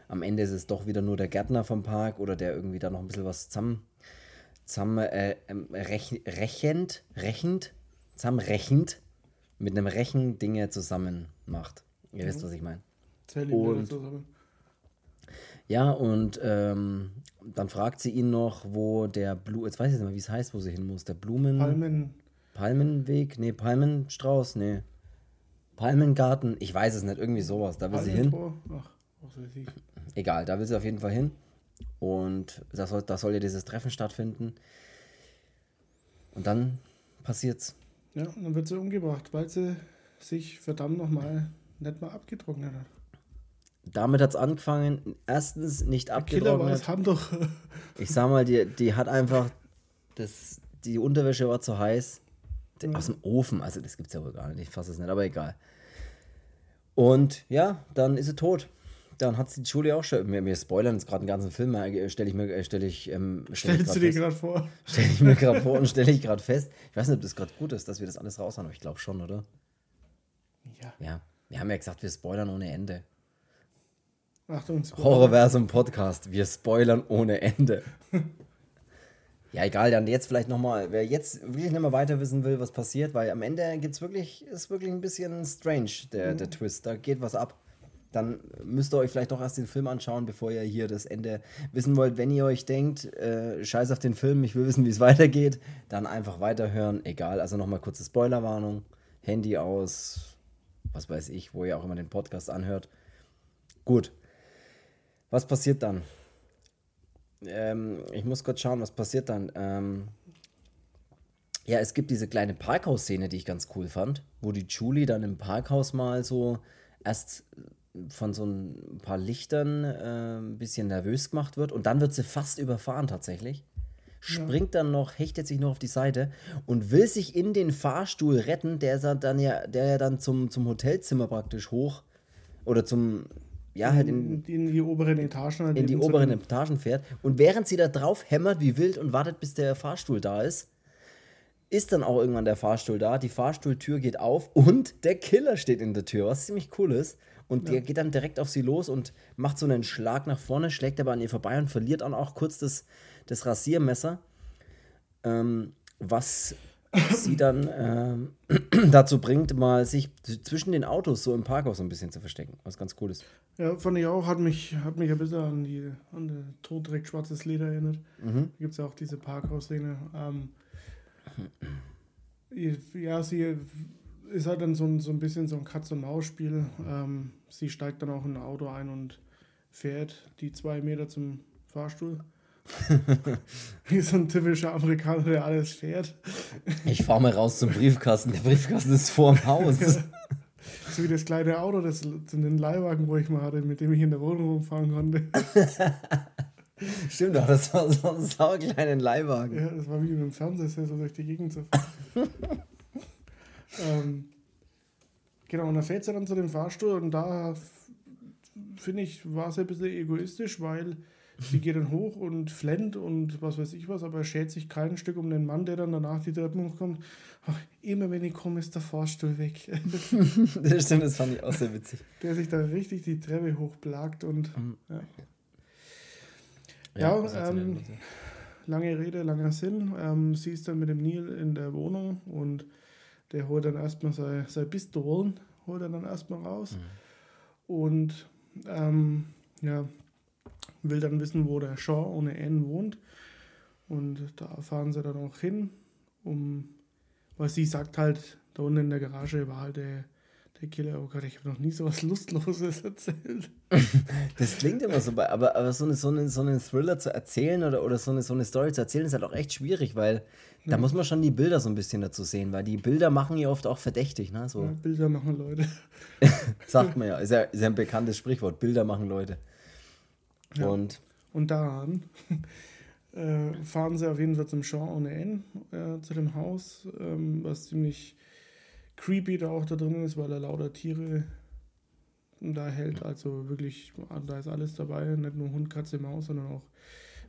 Am Ende ist es doch wieder nur der Gärtner vom Park oder der irgendwie da noch ein bisschen was zusammen zusammen äh, ähm, rech, rechend, rechend, zusammenrechend mit einem Rechen Dinge zusammen macht. Ihr wisst, was ich meine. Und, ja, und ähm, dann fragt sie ihn noch, wo der Blumen, jetzt weiß ich nicht mehr, wie es heißt, wo sie hin muss. Der Blumen. Palmen. Palmenweg? Nee, Palmenstrauß? Nee. Palmengarten? Ich weiß es nicht, irgendwie sowas. Da will sie hin. Ach, was weiß ich. Egal, da will sie auf jeden Fall hin. Und da soll, da soll ja dieses Treffen stattfinden. Und dann passiert's. Ja, und dann wird sie umgebracht, weil sie sich verdammt nochmal nicht mal abgetrocknet hat. Damit hat es angefangen. Erstens nicht abgetrocknet. Killer das Handtuch. ich sag mal, die, die hat einfach. Das, die Unterwäsche war zu heiß. Mhm. Aus dem Ofen, also das gibt's ja wohl gar nicht. Ich fasse es nicht, aber egal. Und ja, dann ist sie tot dann hat sie die Julie auch schon. Wir, wir spoilern jetzt gerade den ganzen Film, äh, stelle ich mir, äh, stelle ich. Ähm, stell Stellst du dir gerade vor? <laughs> Stelle ich mir gerade vor und stelle ich gerade fest. Ich weiß nicht, ob das gerade gut ist, dass wir das alles raus haben, aber ich glaube schon, oder? Ja. Ja. Wir haben ja gesagt, wir spoilern ohne Ende. Achtung, Spoiler. Horrorversum Podcast. Wir spoilern ohne Ende. <laughs> ja, egal, dann jetzt vielleicht nochmal, wer jetzt wirklich nicht mehr weiter wissen will, was passiert, weil am Ende gibt's wirklich, ist wirklich ein bisschen strange, der, mhm. der Twist. Da geht was ab dann müsst ihr euch vielleicht doch erst den Film anschauen, bevor ihr hier das Ende wissen wollt. Wenn ihr euch denkt, äh, scheiß auf den Film, ich will wissen, wie es <laughs> weitergeht, dann einfach weiterhören. Egal, also nochmal kurze Spoilerwarnung. Handy aus, was weiß ich, wo ihr auch immer den Podcast anhört. Gut. Was passiert dann? Ähm, ich muss kurz schauen, was passiert dann. Ähm, ja, es gibt diese kleine Parkhaus-Szene, die ich ganz cool fand, wo die Julie dann im Parkhaus mal so erst von so ein paar Lichtern äh, ein bisschen nervös gemacht wird und dann wird sie fast überfahren tatsächlich. Springt ja. dann noch, hechtet sich noch auf die Seite und will sich in den Fahrstuhl retten, der dann ja, der ja dann zum, zum Hotelzimmer praktisch hoch oder zum, ja, halt in, in die oberen Etagen. Halt in die oberen Etagen fährt. Und während sie da drauf hämmert wie wild und wartet, bis der Fahrstuhl da ist, ist dann auch irgendwann der Fahrstuhl da. Die Fahrstuhltür geht auf und der Killer steht in der Tür, was ziemlich cool ist. Und ja. der geht dann direkt auf sie los und macht so einen Schlag nach vorne, schlägt aber an ihr vorbei und verliert dann auch kurz das, das Rasiermesser. Ähm, was sie dann ähm, <clears throat> dazu bringt, mal sich zwischen den Autos so im Parkhaus so ein bisschen zu verstecken, was ganz cool ist. Ja, fand ich auch, hat mich, hat mich ein bisschen an die an der Tod direkt schwarzes Leder erinnert. Mhm. Da gibt es ja auch diese Parkhaus-Szene. Ähm, ja, sie ist halt dann so ein, so ein bisschen so ein Katz-und-Maus-Spiel. Ähm, sie steigt dann auch in ein Auto ein und fährt die zwei Meter zum Fahrstuhl. <laughs> wie so ein typischer Amerikaner, der alles fährt. Ich fahre mal raus zum Briefkasten. Der Briefkasten ist vorm Haus. <laughs> so wie das kleine Auto, das, den Leihwagen, wo ich mal hatte, mit dem ich in der Wohnung rumfahren konnte. <laughs> Stimmt, doch, das war so ein saugekleinen Leihwagen. Ja, das war wie mit einem Fernseher, so durch die Gegend zu fahren. ähm, genau, und dann fährt sie dann zu dem Fahrstuhl und da finde ich, war sie ein bisschen egoistisch, weil sie geht dann hoch und flennt und was weiß ich was, aber er schert sich kein Stück um den Mann, der dann danach die Treppen hochkommt. Ach, immer wenn ich komme, ist der Fahrstuhl weg. <laughs> das stimmt, das fand ich auch sehr witzig. Der sich da richtig die Treppe hochplagt und mhm. ja. Ja, ja ähm, lange Rede, langer Sinn. Ähm, sie ist dann mit dem Neil in der Wohnung und der holt dann erstmal seine, seine Pistolen, holt er dann erstmal raus. Mhm. Und ähm, ja, will dann wissen, wo der Shaw ohne N wohnt. Und da fahren sie dann auch hin, um, weil sie sagt halt, da unten in der Garage war halt der der Killer, oh Gott, ich habe noch nie so was Lustloses <laughs> erzählt. <laughs> das klingt immer so, aber, aber so, eine, so, eine, so einen Thriller zu erzählen oder, oder so, eine, so eine Story zu erzählen, ist halt auch echt schwierig, weil ja. da muss man schon die Bilder so ein bisschen dazu sehen, weil die Bilder machen ja oft auch verdächtig. Ne? So. Ja, Bilder machen Leute. <laughs> Sagt man ja, ist ja, ist ja ein bekanntes Sprichwort, Bilder machen Leute. Ja. Und, Und daran <laughs> äh, fahren sie auf jeden Fall zum Jean ohne N, äh, zu dem Haus, ähm, was ziemlich creepy da auch da drin ist, weil er lauter Tiere da hält. Also wirklich, da ist alles dabei. Nicht nur Hund, Katze, Maus, sondern auch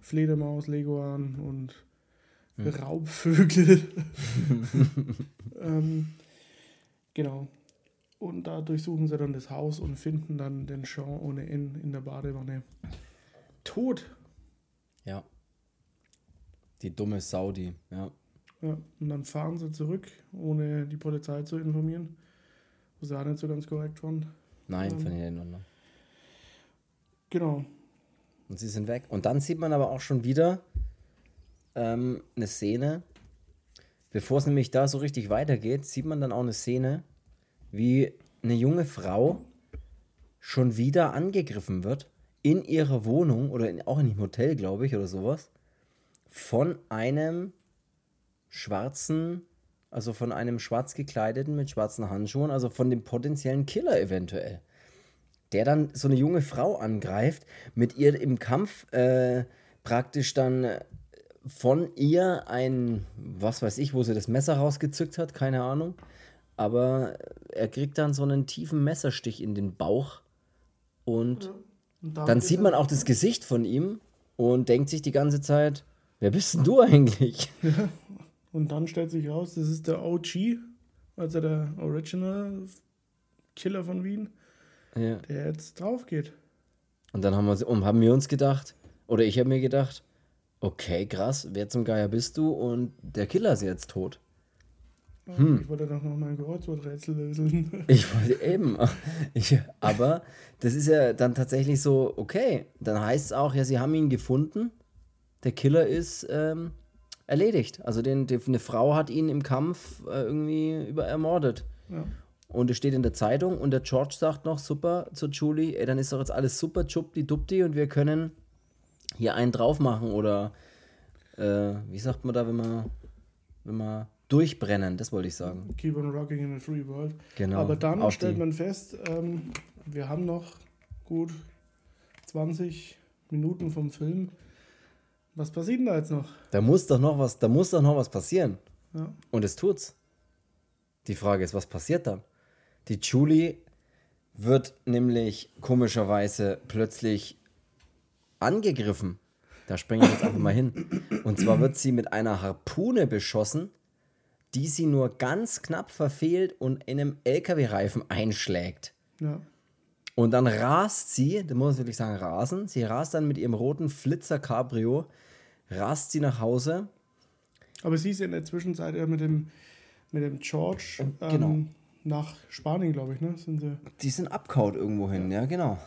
Fledermaus, Leguan und hm. Raubvögel. <laughs> ähm, genau. Und da durchsuchen sie dann das Haus und finden dann den Jean ohne N in der Badewanne. Tot. Ja. Die dumme Saudi, ja. Ja, und dann fahren sie zurück, ohne die Polizei zu informieren. Was auch nicht so ganz korrekt fand. Nein, Ähm. von den Ländern. Genau. Und sie sind weg. Und dann sieht man aber auch schon wieder ähm, eine Szene, bevor es nämlich da so richtig weitergeht, sieht man dann auch eine Szene, wie eine junge Frau schon wieder angegriffen wird in ihrer Wohnung oder in, auch in einem Hotel, glaube ich, oder sowas, von einem schwarzen, also von einem schwarz gekleideten mit schwarzen Handschuhen, also von dem potenziellen Killer eventuell der dann so eine junge Frau angreift, mit ihr im Kampf äh, praktisch dann äh, von ihr ein, was weiß ich, wo sie das Messer rausgezückt hat, keine Ahnung. Aber er kriegt dann so einen tiefen Messerstich in den Bauch und Und dann sieht man auch das Gesicht von ihm und denkt sich die ganze Zeit, wer bist denn du eigentlich? <laughs> Und dann stellt sich raus, das ist der OG, also der Original Killer von Wien, Ja. der jetzt drauf geht. Und dann haben wir, haben wir uns gedacht, oder ich habe mir gedacht, okay, krass, wer zum Geier bist du? Und der Killer ist jetzt tot. Hm. Ich wollte doch noch mein Kreuzworträtsel lösen. <laughs> Ich wollte eben. Ich, aber das ist ja dann tatsächlich so, okay, dann heißt es auch, ja, sie haben ihn gefunden. Der Killer ist ähm, erledigt. Also den, die, eine Frau hat ihn im Kampf äh, irgendwie über ermordet. ja. Und es steht in der Zeitung und der George sagt noch super zu Julie, ey, dann ist doch jetzt alles super, chupti dupti und wir können hier einen drauf machen oder äh, wie sagt man da, wenn man, wenn man durchbrennen, das wollte ich sagen. Keep on rocking in a free world. Genau. Aber dann Auf stellt die- man fest, ähm, wir haben noch gut 20 Minuten vom Film. Was passiert denn da jetzt noch? Da muss doch noch was, da muss doch noch was passieren. Ja. Und es tut's. Die Frage ist, was passiert dann? Die Julie wird nämlich komischerweise plötzlich angegriffen. Da springen wir jetzt einfach mal hin. Und zwar wird sie mit einer Harpune beschossen, die sie nur ganz knapp verfehlt und in einem LKW-Reifen einschlägt. ja. Und dann rast sie, da muss ich wirklich sagen, rasen. Sie rast dann mit ihrem roten Flitzer Cabrio, rast sie nach Hause. Aber sie ist in der Zwischenzeit ja mit dem, mit dem George ähm, genau. nach Spanien, glaube ich, ne? Sind sie Die sind abkaut irgendwo hin, ja, genau.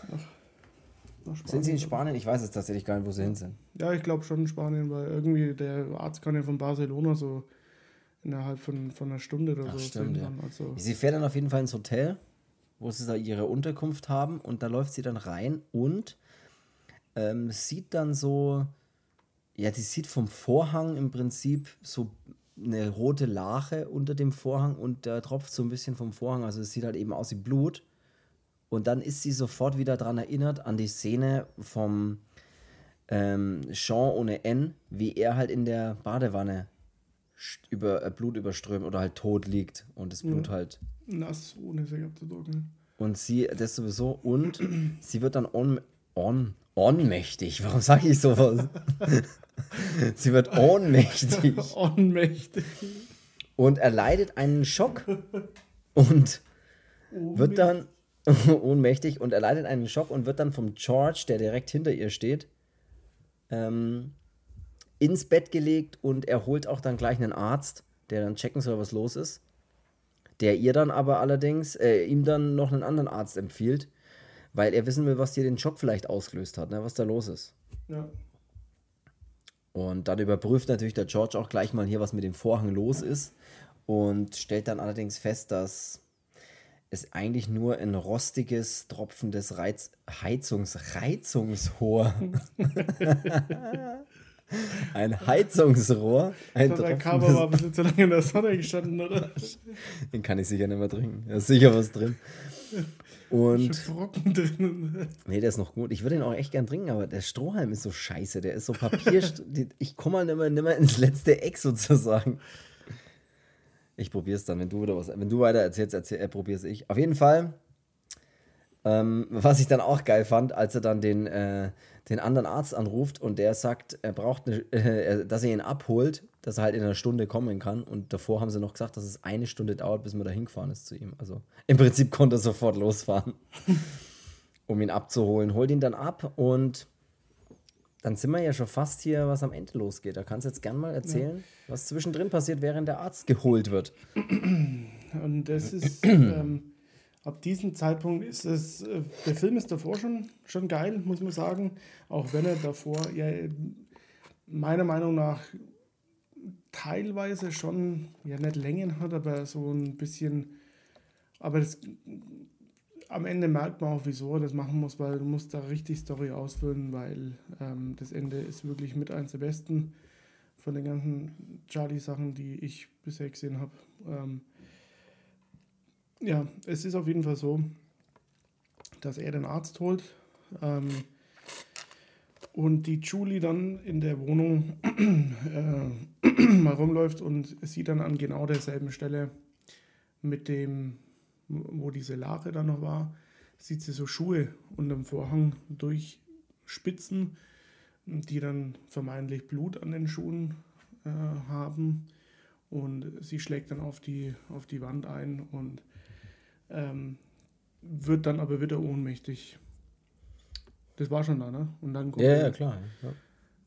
nach Spanien? Sind sie in Spanien? Ich weiß jetzt tatsächlich gar nicht, wo sie hin sind. Ja, ich glaube schon in Spanien, weil irgendwie der Arzt kann ja von Barcelona so innerhalb von, von einer Stunde oder so stimmt, ja. Also, Sie fährt dann auf jeden Fall ins Hotel, wo sie da ihre Unterkunft haben und da läuft sie dann rein und ähm, sieht dann so, ja, die sieht vom Vorhang im Prinzip so eine rote Lache unter dem Vorhang und da tropft so ein bisschen vom Vorhang, also es sieht halt eben aus wie Blut. Und dann ist sie sofort wieder daran erinnert an die Szene vom ähm, Jean ohne N, wie er halt in der Badewanne über äh, Blut überströmt oder halt tot liegt und das Blut halt nass, ohne sich abzudrucken. und sie, das sowieso, und sie wird dann on, on, ohnmächtig. Warum sage ich sowas? <laughs> sie wird ohnmächtig <laughs> Ohnmächtig. und erleidet einen Schock und wird dann <laughs> ohnmächtig und erleidet einen Schock und wird dann vom George, der direkt hinter ihr steht, ähm, ins Bett gelegt und er holt auch dann gleich einen Arzt, der dann checken soll, was los ist. Der ihr dann aber allerdings, äh, ihm dann noch einen anderen Arzt empfiehlt, weil er wissen will, was dir den Schock vielleicht ausgelöst hat, ne, was da los ist. Ja. Und dann überprüft natürlich der George auch gleich mal hier, was mit dem Vorhang los ist. Und stellt dann allerdings fest, dass es eigentlich nur ein rostiges, tropfendes Reiz Heizungs Reizungsrohr. <laughs> <laughs> ein Heizungsrohr. Ein So, der Cover war ein bisschen zu lange in der Sonne gestanden, oder? den kann ich sicher nicht mehr trinken. Da ist sicher was drin. Und Brocken drin. Nee, der ist noch gut. Ich würde ihn auch echt gern trinken, aber der Strohhalm ist so scheiße. Der ist so Papier. <laughs> ich komme halt immer, immer ins letzte Eck sozusagen. Ich probiere es dann, wenn du wieder was. Wenn du weiter erzählst, erzähl, äh, probiere es ich. Auf jeden Fall, ähm, was ich dann auch geil fand, als er dann den, äh, den anderen Arzt anruft und der sagt, er braucht eine, <laughs> äh, dass er ihn abholt, dass er halt in einer Stunde kommen kann. Und davor haben sie noch gesagt, dass es eine Stunde dauert, bis man da hingefahren ist zu ihm. Also im Prinzip <laughs> konnte er sofort losfahren <laughs> um ihn abzuholen. Holt ihn dann ab und dann sind wir ja schon fast hier, was am Ende losgeht. Da kannst du jetzt gern mal erzählen, ja. was zwischendrin passiert, während der Arzt geholt wird. Und das ist, <clears throat> ähm, ab diesem Zeitpunkt ist es, äh, der Film ist davor schon, schon geil, muss man sagen. Auch wenn er davor, ja, meiner Meinung nach teilweise schon, ja, nicht Längen hat, aber so ein bisschen, aber das am Ende merkt man auch, wieso er das machen muss, weil du musst da richtig Story ausfüllen, weil ähm, das Ende ist wirklich mit eins der besten von den ganzen Charlie-Sachen, die ich bisher gesehen habe. Ähm, ja, es ist auf jeden Fall so, dass er den Arzt holt ähm, und die Julie dann in der Wohnung <clears throat> äh, <clears throat> mal rumläuft und sie dann an genau derselben Stelle mit dem wo diese Lache dann noch war, sieht sie so Schuhe unterm Vorhang durchspitzen, die dann vermeintlich Blut an den Schuhen äh, haben. Und sie schlägt dann auf die, auf die Wand ein und ähm, wird dann aber wieder ohnmächtig. Das war schon da, ne? Und dann kommt ja, ja, klar. Ja.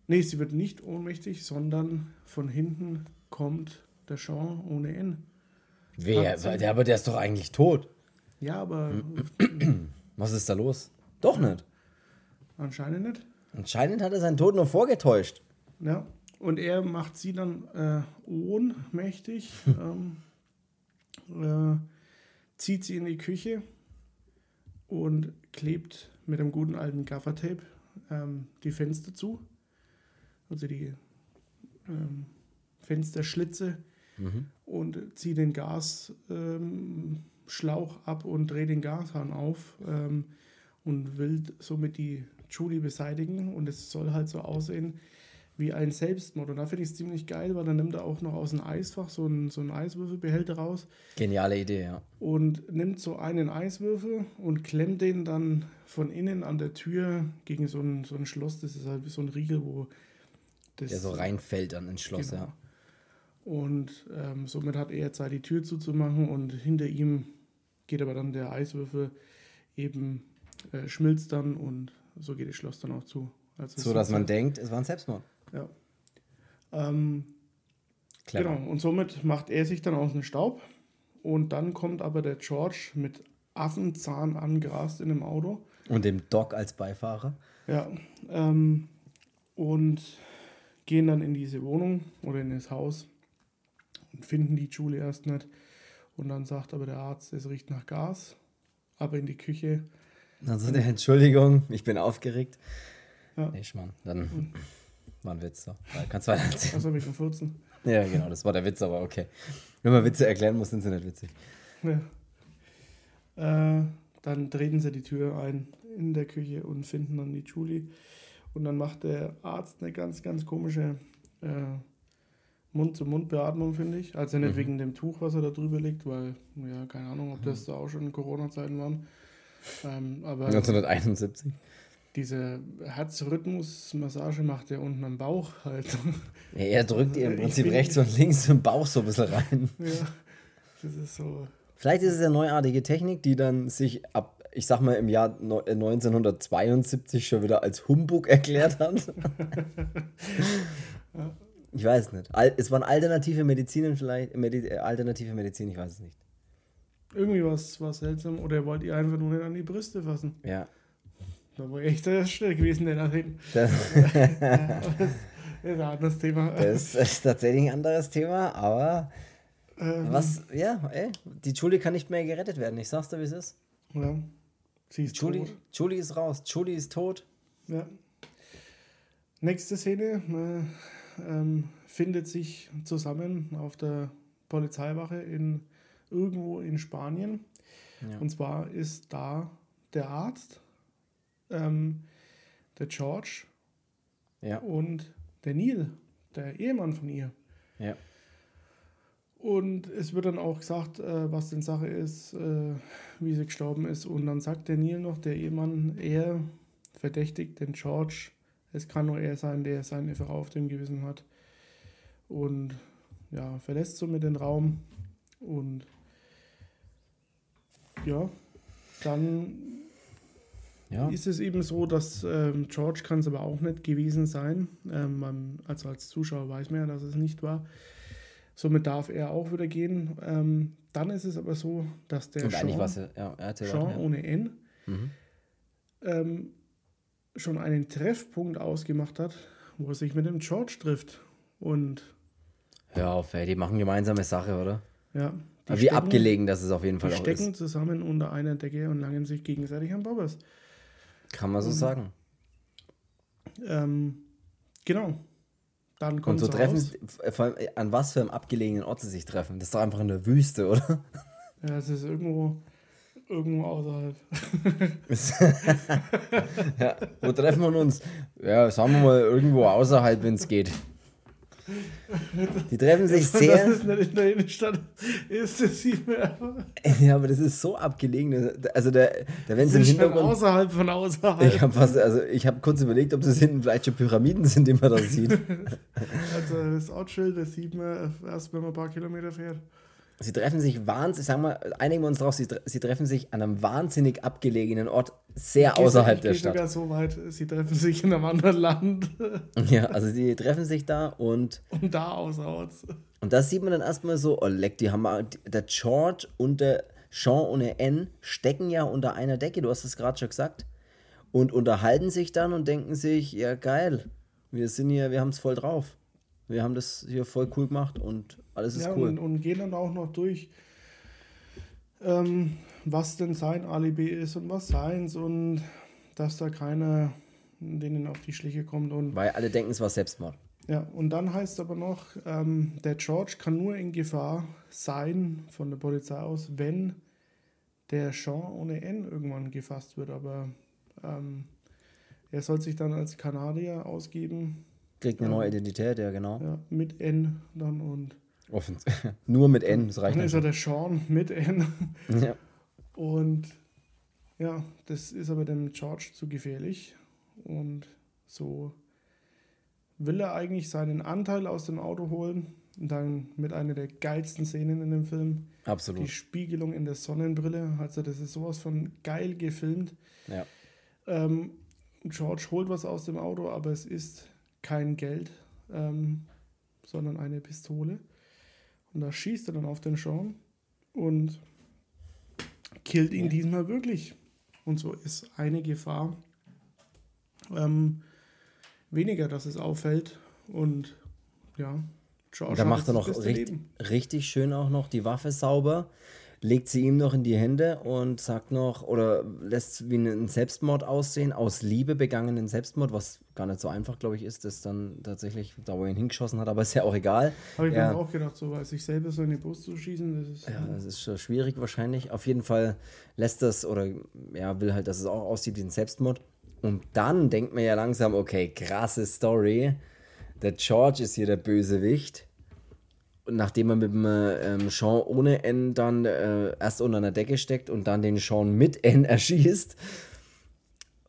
Nee, sie wird nicht ohnmächtig, sondern von hinten kommt der Jean ohne N Wer? Der, aber der ist doch eigentlich tot. Ja, aber. <clears throat> Was ist da los? Doch nicht. Anscheinend nicht. Anscheinend hat er seinen Tod nur vorgetäuscht. Ja. Und er macht sie dann äh, ohnmächtig, <laughs> ähm, äh, zieht sie in die Küche und klebt mit einem guten alten Gaffertape ähm, die Fenster zu. Also die ähm, Fensterschlitze mhm. und ziehe den Gasschlauch ähm, ab und drehe den Gashahn auf ähm, und will somit die Julie beseitigen. Und es soll halt so aussehen wie ein Selbstmord. Und da finde ich es ziemlich geil, weil dann nimmt er auch noch aus dem Eisfach so einen, so einen Eiswürfelbehälter raus. Geniale Idee, ja. Und nimmt so einen Eiswürfel und klemmt den dann von innen an der Tür gegen so ein, so ein Schloss. Das ist halt wie so ein Riegel, wo das. Der so reinfällt dann ins Schloss, genau. ja. Und ähm, somit hat er Zeit, die Tür zuzumachen und hinter ihm geht aber dann der Eiswürfel eben, äh, schmilzt dann und so geht das Schloss dann auch zu. Also so, dass man denkt, es war ein Selbstmord. Ja. Ähm. Genau, und somit macht er sich dann aus dem Staub und dann kommt aber der George mit Affenzahn angrast in dem Auto. Und dem Doc als Beifahrer. Ja, ähm, und gehen dann in diese Wohnung oder in das Haus und finden die Julie erst nicht. Und dann sagt aber der Arzt, es riecht nach Gas. Aber in die Küche. Dann sagt er, Entschuldigung, ich bin aufgeregt. Ja. Nee, Schmarrn, dann und, war ein Witz. So. Kannst du weiter erzählen. Was habe ich am 14? Ja, genau, das war der Witz, aber okay. Wenn man Witze erklären muss, sind sie nicht witzig. Ja. Äh, dann treten sie die Tür ein in der Küche und finden dann die Julie. Und dann macht der Arzt eine ganz, ganz komische äh, Mund-zu-Mund-Beatmung, finde ich. Also nicht mhm. wegen dem Tuch, was er da drüber liegt, weil, ja, keine Ahnung, ob das da auch schon Corona-Zeiten waren. Ähm, aber 1971. Diese Herzrhythmus-Massage macht er unten am Bauch halt. Ja, er drückt ihr im Prinzip rechts und links im Bauch so ein bisschen rein. Ja, das ist so. Vielleicht ist es eine neuartige Technik, die dann sich ab, ich sag mal, im Jahr 1972 äh, schon wieder als Humbug erklärt hat. <laughs> Ich weiß es nicht. Es waren alternative Medizinen vielleicht, Medi äh, alternative Medizin, ich weiß es nicht. Irgendwie was war seltsam oder wollt ihr einfach nur nicht an die Brüste fassen? Ja. Da war echt der schnell gewesen, der nach hinten. Das, das ist ein anderes Thema. Das ist tatsächlich ein anderes Thema, aber ähm, was, ja, ey, die Julie kann nicht mehr gerettet werden. Ich sag's dir, wie es ist. Ja. Sie ist Julie, tot. Julie ist raus. Julie ist tot. Ja. Nächste Szene. Äh, ähm, findet sich zusammen auf der Polizeiwache in irgendwo in Spanien. Ja. Und zwar ist da der Arzt, ähm, der George ja. und der Neil, der Ehemann von ihr. Ja. Und es wird dann auch gesagt, äh, was denn Sache ist, äh, wie sie gestorben ist. Und dann sagt der Neil noch, der Ehemann, er verdächtigt den George es kann nur er sein, der seine Frau auf dem Gewissen hat. Und ja, verlässt somit den Raum. Und ja, dann ja. ist es eben so, dass ähm, George kann es aber auch nicht gewesen sein. Ähm, also als Zuschauer weiß man ja, dass es nicht war. Somit darf er auch wieder gehen. Ähm, dann ist es aber so, dass der Und Sean, was, ja, Sean ja. ohne N mhm. ähm, schon einen Treffpunkt ausgemacht hat, wo er sich mit dem George trifft. Und Hör auf, ey, die machen gemeinsame Sache, oder? Ja. Aber wie abgelegen das ist auf jeden Fall die auch stecken ist. zusammen unter einer Decke und langen sich gegenseitig am Bobbers. Kann man so und, sagen. Ähm, genau. Dann kommt Und so treffen sie, vor allem, an was für einem abgelegenen Ort sie sich treffen. Das ist doch einfach in der Wüste, oder? <laughs> Ja, es ist irgendwo, irgendwo außerhalb. <laughs> ja, wo treffen wir uns? Ja, sagen wir mal irgendwo außerhalb, wenn es geht. Die treffen sich sehr. Das ist nicht in der Innenstadt ist es nicht mehr. Ja, aber das ist so abgelegen. Also der, der wenn es im Hintergrund außerhalb von außerhalb. Ich habe also ich kurz überlegt, ob das hinten vielleicht schon Pyramiden sind, die man da sieht. <laughs> also das Ortsschild, das sieht man erst, wenn man ein paar Kilometer fährt. Sie treffen sich wahnsinnig, sagen wir, einigen wir uns drauf, sie, sie treffen sich an einem wahnsinnig abgelegenen Ort, sehr ich außerhalb der Stadt. sogar so weit, sie treffen sich in einem anderen Land. <laughs> Ja, also sie treffen sich da und. Und da außerorts. Und da sieht man dann erstmal so, oh leck, die haben der George und der Sean ohne N stecken ja unter einer Decke, du hast es gerade schon gesagt. Und unterhalten sich dann und denken sich, ja geil, wir sind hier, wir haben es voll drauf. Wir haben das hier voll cool gemacht und alles ist ja, cool. Und, und gehen dann auch noch durch, ähm, was denn sein Alibi ist und was seins und dass da keiner denen auf die Schliche kommt. Und Weil alle denken, es war Selbstmord. Ja, und dann heißt es aber noch, ähm, der George kann nur in Gefahr sein von der Polizei aus, wenn der Sean ohne N irgendwann gefasst wird. Aber ähm, er soll sich dann als Kanadier ausgeben. Kriegt eine neue Identität, ja, genau. Ja, mit N dann und. Offen. <laughs> Nur mit N, das reicht Dann ist er der Sean mit N. <laughs> Ja. Und ja, das ist aber dem George zu gefährlich. Und so will er eigentlich seinen Anteil aus dem Auto holen. Und dann mit einer der geilsten Szenen in dem Film. Absolut. Die Spiegelung in der Sonnenbrille. Also, das ist sowas von geil gefilmt. Ja. Ähm, George holt was aus dem Auto, aber es ist kein Geld, ähm, sondern eine Pistole. Und da schießt er dann auf den Sean und killt ihn diesmal wirklich. Und so ist eine Gefahr ähm, weniger, dass es auffällt. Und ja, George da macht er noch richtig, richtig schön auch noch die Waffe sauber legt sie ihm noch in die Hände und sagt noch, oder lässt wie einen Selbstmord aussehen, aus Liebe begangenen Selbstmord, was gar nicht so einfach, glaube ich, ist, das dann tatsächlich, da wo er ihn hingeschossen hat, aber ist ja auch egal. Habe ich mir auch gedacht, so sich selber so in die Brust zu schießen, das ist. Ja, das ist schon schwierig wahrscheinlich. Auf jeden Fall lässt das, oder ja, will halt, dass es auch aussieht wie ein Selbstmord. Und dann denkt man ja langsam, okay, krasse Story. Der George ist hier der Bösewicht nachdem er mit dem ähm, Sean ohne N dann äh, erst unter einer Decke steckt und dann den Sean mit N <laughs> erschießt.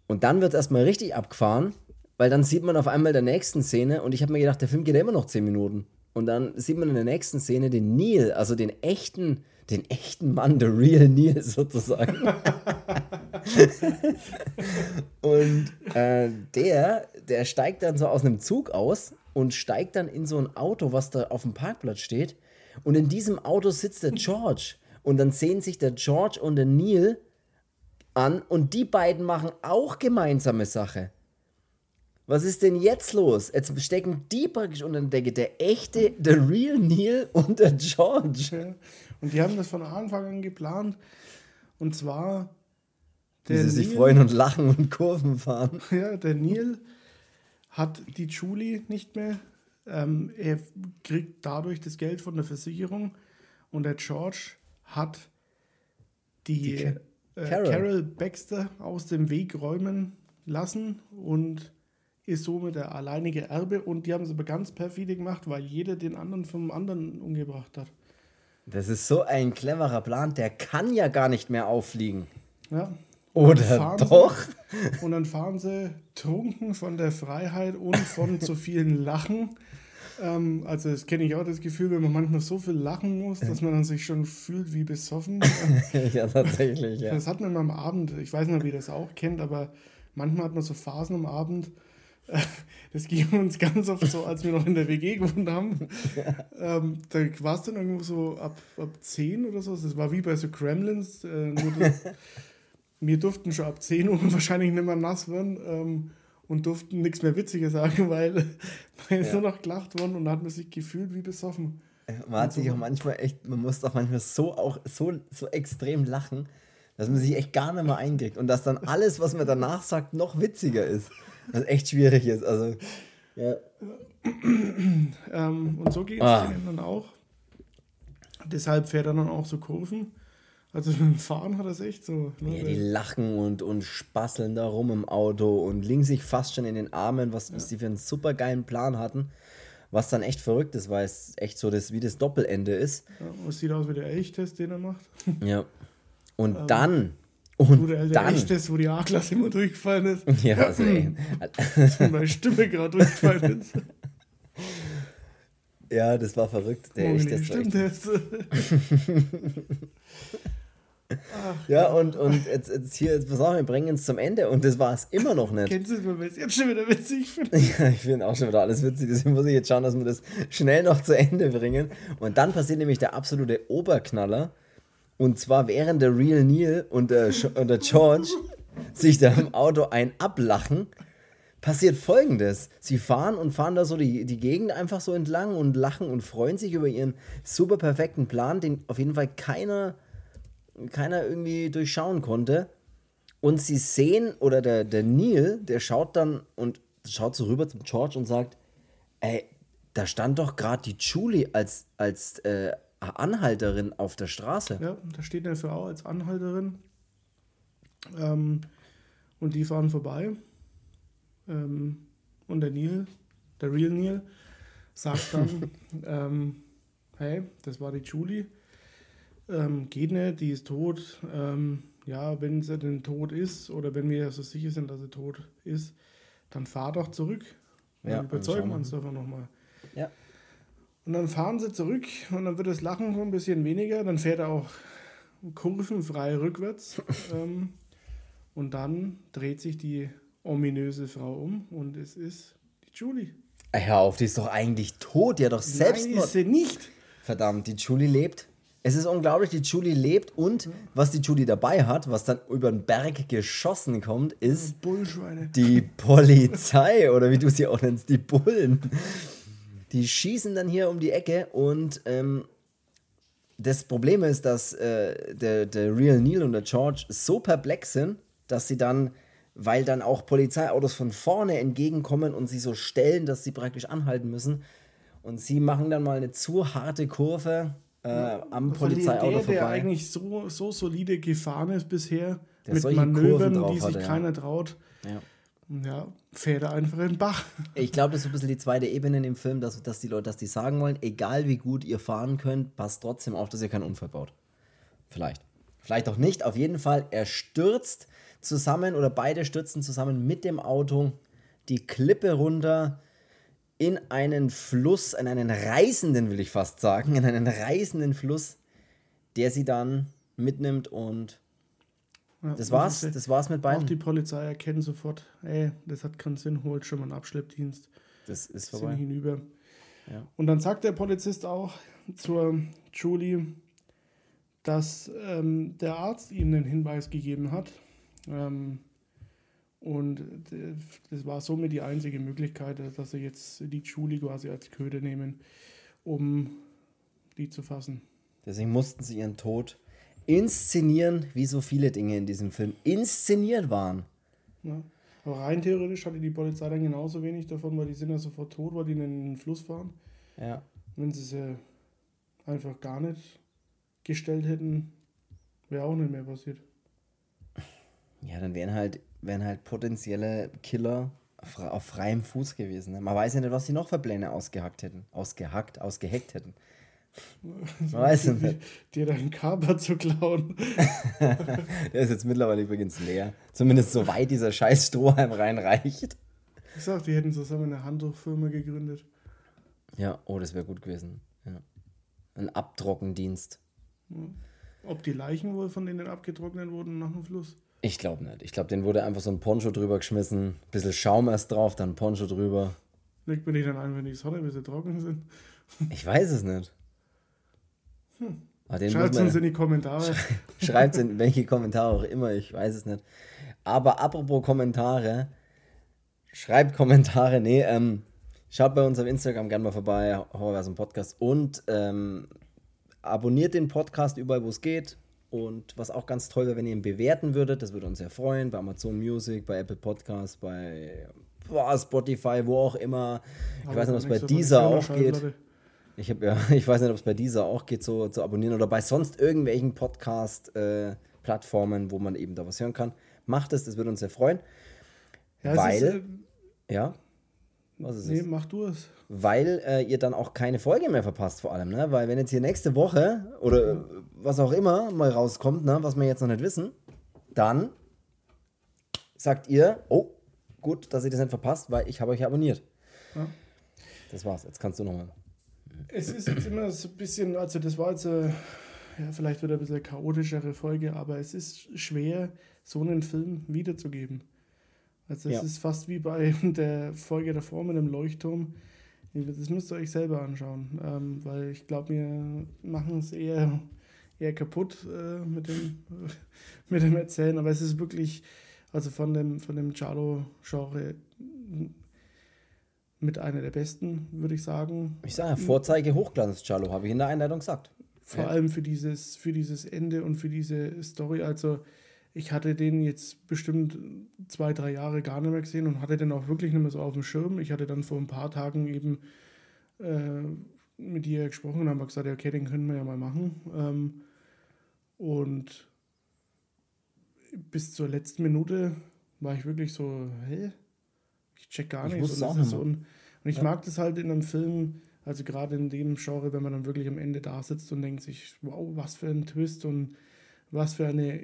Und dann wird erstmal richtig abgefahren, weil dann sieht man auf einmal der nächsten Szene und ich habe mir gedacht, der Film geht ja immer noch 10 Minuten. Und dann sieht man in der nächsten Szene den Neil, also den echten, den echten Mann, der real Neil <laughs> sozusagen. <laughs> und äh, der, der steigt dann so aus einem Zug aus und steigt dann in so ein Auto, was da auf dem Parkplatz steht. Und in diesem Auto sitzt der George. Und dann sehen sich der George und der Neil an und die beiden machen auch gemeinsame Sache. Was ist denn jetzt los? Jetzt stecken die praktisch unter der Decke. Der echte, der real Neil und der George. Ja. Und die haben das von Anfang an geplant. Und zwar. Wie sie Neil, sich freuen und lachen und Kurven fahren. Ja, der Neil hat die Julie nicht mehr. Ähm, er kriegt dadurch das Geld von der Versicherung und der George hat die, die äh, Carol. Carol. Baxter aus dem Weg räumen lassen und ist somit der alleinige Erbe und die haben es aber ganz perfide gemacht, weil jeder den anderen vom anderen umgebracht hat. Das ist so ein cleverer Plan, der kann ja gar nicht mehr auffliegen. Ja. Oder doch? Sie, und dann fahren sie trunken von der Freiheit und von <laughs> zu vielen Lachen Ähm, also das kenne ich auch, das Gefühl, wenn man manchmal so viel lachen muss, dass man dann sich schon fühlt wie besoffen. <laughs> ja, tatsächlich, ja. Das hat man am Abend, ich weiß nicht, ob ihr das auch kennt, aber manchmal hat man so Phasen am Abend, <laughs> das ging uns ganz oft so, als wir noch in der WG gewohnt haben. Ja. Ähm, da war es dann irgendwo so ab, ab 10 oder so. Das war wie bei so Kremlins. Äh, wir durften schon ab 10 Uhr <laughs> wahrscheinlich nicht mehr nass werden. Ähm, und durften nichts mehr Witziges sagen, <laughs> weil man ist ja. nur noch gelacht worden und hat man sich gefühlt wie besoffen. Man hat sich auch manchmal echt, man muss auch manchmal so auch so, so extrem lachen, dass man sich echt gar nicht mehr einkriegt und dass dann alles, was man danach sagt, noch witziger ist. Was echt schwierig ist. Also, ja. ähm, und so geht es ah. dann auch. Deshalb fährt er dann auch so Kurven. Also mit dem Fahren hat das echt so. Ne? Ja, die lachen und, und spasseln da rum im Auto und liegen sich fast schon in den Armen, was, ja. sie für einen super geilen Plan hatten. Was dann echt verrückt ist, weil es echt so das, wie das Doppelende ist. Ja, es sieht aus wie der Elchtest, den er macht. <laughs> Ja. Und ähm, dann. Und der, dann. Elchtest, wo die A-Klasse immer durchgefallen ist. <laughs> Ja, also ey. <laughs> meine Stimme gerade durchgefallen ist. Ja, das war verrückt. Der oh, Elchtest. Stimmt echt... Ach, ja, und, und jetzt, jetzt hier, jetzt pass auf, wir bringen es zum Ende und das war es immer noch nicht. Kennst du es, weil wir es jetzt schon wieder witzig finden? <laughs> Ja, ich finde auch schon wieder alles witzig, deswegen muss ich jetzt schauen, dass wir das schnell noch zu Ende bringen. Und dann passiert nämlich der absolute Oberknaller. Und zwar während der Real Neil und der, und der George sich da im Auto ein ablachen, passiert folgendes. Sie fahren und fahren da so die, die Gegend einfach so entlang und lachen und freuen sich über ihren super perfekten Plan, den auf jeden Fall keiner keiner irgendwie durchschauen konnte. Und sie sehen, oder der, der Neil, der schaut dann und schaut so rüber zum George und sagt, ey, da stand doch gerade die Julie als, als äh, Anhalterin auf der Straße. Ja, da steht eine Frau als Anhalterin. Ähm, und die fahren vorbei. Ähm, und der Neil, der Real Neil, sagt dann, <laughs> ähm, hey, das war die Julie ähm, geht nicht, die ist tot. Ähm, ja, wenn sie denn tot ist oder wenn wir so sicher sind, dass sie tot ist, dann fahr doch zurück. Ja, dann überzeugen wir uns davon nochmal. Ja. Und dann fahren sie zurück und dann wird das Lachen ein bisschen weniger. Dann fährt er auch kurvenfrei rückwärts. <laughs> ähm, und dann dreht sich die ominöse Frau um und es ist die Julie. Hör auf, die ist doch eigentlich tot. Die hat doch selbst. Nein, ist sie nicht. Verdammt, die Julie lebt. Es ist unglaublich, die Julie lebt und was die Julie dabei hat, was dann über den Berg geschossen kommt, ist die Polizei oder wie du sie auch nennst, die Bullen. Die schießen dann hier um die Ecke und ähm, das Problem ist, dass äh, der, der Real Neil und der George so perplex sind, dass sie dann, weil dann auch Polizeiautos von vorne entgegenkommen und sie so stellen, dass sie praktisch anhalten müssen. Und sie machen dann mal eine zu harte Kurve äh, am Polizeiauto der, vorbei. Der eigentlich so, so solide gefahren ist bisher, der mit Manövern, die sich hatte, keiner ja. traut. Ja. Ja, fährt er einfach in den Bach. Ich glaube, das ist ein bisschen die zweite Ebene dem Film, dass, dass die Leute, dass die sagen wollen, egal wie gut ihr fahren könnt, passt trotzdem auf, dass ihr keinen Unfall baut. Vielleicht. Vielleicht auch nicht. Auf jeden Fall, er stürzt zusammen oder beide stürzen zusammen mit dem Auto die Klippe runter in einen Fluss, in einen reißenden, will ich fast sagen, in einen reißenden Fluss, der sie dann mitnimmt und ja, das war's, das, war's mit beiden. Auch die Polizei erkennt sofort, ey, das hat keinen Sinn, holt schon mal einen Abschleppdienst. Das ist vorbei. Sind hinüber. Ja. Und dann sagt der Polizist auch zur Julie, dass ähm, der Arzt ihm den Hinweis gegeben hat, ähm, und äh, das war somit die einzige Möglichkeit, dass sie jetzt die Julie quasi als Köder nehmen, um die zu fassen. Deswegen mussten sie ihren Tod inszenieren, wie so viele Dinge in diesem Film inszeniert waren. Ja. Aber rein theoretisch hatte die Polizei dann genauso wenig davon, weil die sind ja sofort tot, weil die in den Fluss fahren. Ja. Wenn sie sie einfach gar nicht gestellt hätten, wäre auch nicht mehr passiert. Ja, dann wären halt wären halt potenzielle Killer auf freiem Fuß gewesen. Ne? Man weiß ja nicht, was sie noch für Pläne ausgehackt hätten. Ausgehackt, ausgeheckt hätten. Man weiß ja nicht. <laughs> Dir deinen Kaper zu klauen. <laughs> Der ist jetzt mittlerweile übrigens leer. Zumindest so weit dieser scheiß Strohhalm reinreicht. Ich sag, die hätten zusammen eine Handtuchfirma gegründet. Ja, oh, das wäre gut gewesen. Ja. Ein Abtrockendienst. Ob die Leichen wohl von denen abgetrocknet wurden nach dem Fluss? Ich glaube nicht. Ich glaube, den wurde einfach so ein Poncho drüber geschmissen, bisschen Schaum erst drauf, dann Poncho drüber. Legt man die dann ein, wenn die Sonne, bis sie trocken sind? Ich weiß es nicht. Hm. Schreibt es uns in die Kommentare. Schreibt es in welche Kommentare auch immer, ich weiß es nicht. Aber apropos Kommentare, schreibt Kommentare, nee, ähm, schaut bei uns auf Instagram gerne mal vorbei, Horrorversum Podcast und ähm, abonniert den Podcast überall, wo es geht. Und was auch ganz toll wäre, wenn ihr ihn bewerten würdet, das würde uns sehr freuen, bei Amazon Music, bei Apple Podcasts, bei boah, Spotify, wo auch immer. Ich Aber weiß nicht, ob es bei dieser auch geht. Ich, hab, ja, <laughs> ich weiß nicht, ob es bei dieser auch geht, so zu abonnieren oder bei sonst irgendwelchen Podcast-Plattformen, äh, wo man eben da was hören kann. Macht es, das würde uns sehr freuen. Ja, weil, ist, äh, ja, was ist nee, es? mach du es. Weil äh, ihr dann auch keine Folge mehr verpasst, vor allem, ne? Weil wenn jetzt hier nächste Woche oder mhm. was auch immer mal rauskommt, ne, was wir jetzt noch nicht wissen, dann sagt ihr, oh, gut, dass ihr das nicht verpasst, weil ich habe euch abonniert. Ja. Das war's. Jetzt kannst du nochmal. Es ist jetzt immer so ein bisschen, also das war jetzt äh, ja, vielleicht wieder ein bisschen eine chaotischere Folge, aber es ist schwer, so einen Film wiederzugeben. Also es ja. ist fast wie bei <laughs> der Folge davor mit dem Leuchtturm. Das müsst ihr euch selber anschauen, ähm, weil ich glaube, wir machen es eher, eher kaputt äh, mit, dem, <laughs> mit dem Erzählen. Aber es ist wirklich, also von dem, von dem Chalo-Genre mit einer der besten, würde ich sagen. Ich sage ja, Vorzeige Hochglanz Chalo, habe ich in der Einleitung gesagt. Vor ja. allem für dieses, für dieses Ende und für diese Story. Also ich hatte den jetzt bestimmt zwei, drei Jahre gar nicht mehr gesehen und hatte den auch wirklich nicht mehr so auf dem Schirm. Ich hatte dann vor ein paar Tagen eben äh, mit ihr gesprochen und haben gesagt, okay, den können wir ja mal machen. Ähm, und bis zur letzten Minute war ich wirklich so, hä? Ich check gar ich nichts. Und, so und, und ich ja. mag das halt in einem Film, also gerade in dem Genre, wenn man dann wirklich am Ende da sitzt und denkt sich, wow, was für ein Twist und was für eine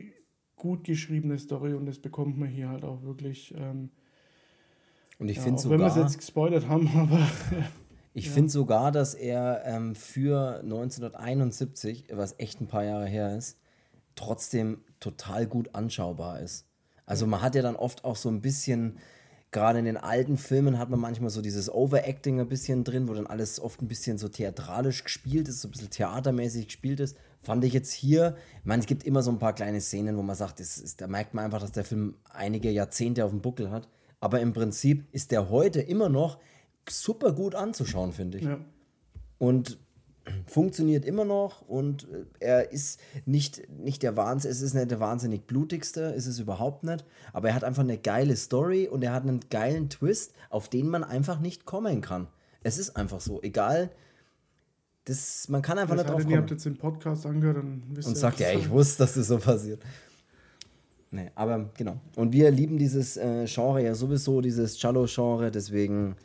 gut geschriebene Story und das bekommt man hier halt auch wirklich. Ähm, und ich ja, finde sogar. Wenn wir es jetzt gespoilert haben, <laughs> aber. ich ja. finde sogar, dass er ähm, für 1971, was echt ein paar Jahre her ist, trotzdem total gut anschaubar ist. Also man hat ja dann oft auch so ein bisschen gerade in den alten Filmen hat man manchmal so dieses Overacting ein bisschen drin, wo dann alles oft ein bisschen so theatralisch gespielt ist, so ein bisschen theatermäßig gespielt ist. Fand ich jetzt hier, ich meine, es gibt immer so ein paar kleine Szenen, wo man sagt, das ist, da merkt man einfach, dass der Film einige Jahrzehnte auf dem Buckel hat. Aber im Prinzip ist der heute immer noch super gut anzuschauen, finde ich. Ja. Und funktioniert immer noch und äh, er ist nicht, nicht der Wahnsinn, es ist nicht der wahnsinnig blutigste, ist es überhaupt nicht, aber er hat einfach eine geile Story und er hat einen geilen Twist, auf den man einfach nicht kommen kann. Es ist einfach so, egal, das, man kann einfach nicht drauf kommen. Ihr habt jetzt den Podcast angehört dann wisst Und ihr, sagt, ja, ich wusste, dass das so passiert. Nee, aber genau. Und wir lieben dieses äh, Genre ja sowieso, dieses Cello-Genre, deswegen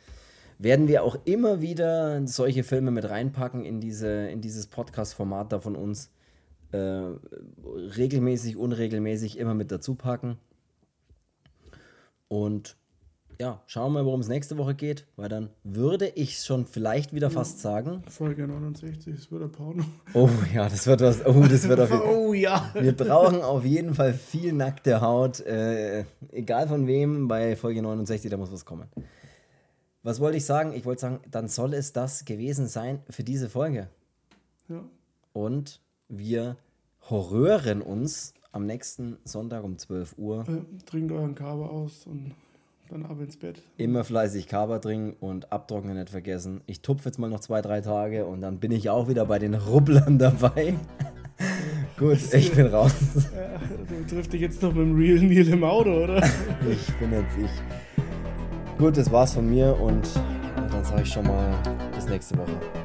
werden wir auch immer wieder solche Filme mit reinpacken in, diese, in dieses Podcast-Format da von uns. Äh, regelmäßig, unregelmäßig immer mit dazu packen. Und ja, schauen wir mal, worum es nächste Woche geht, weil dann würde ich schon vielleicht wieder fast sagen. Folge 69, es wird ein Porno. Oh ja, das wird was. Oh, das wird auf <laughs> jeden Fall. Oh ja. Wir brauchen auf jeden Fall viel nackte Haut. Äh, egal von wem, bei Folge 69, da muss was kommen. Was wollte ich sagen? Ich wollte sagen, dann soll es das gewesen sein für diese Folge. Ja. Und wir horrören uns am nächsten Sonntag um 12 Uhr. Äh, trinkt euren Kaba aus und dann ab ins Bett. Immer fleißig Kaba trinken und abtrocknen nicht vergessen. Ich tupfe jetzt mal noch zwei, drei Tage und dann bin ich auch wieder bei den Rubblern <laughs> dabei. <laughs> Gut, ich bin raus. <laughs> Ja, du triffst dich jetzt noch mit dem Real Neil im Auto, oder? ich bin jetzt ich. Gut, das war's von mir und, dann sage ich schon mal bis nächste Woche.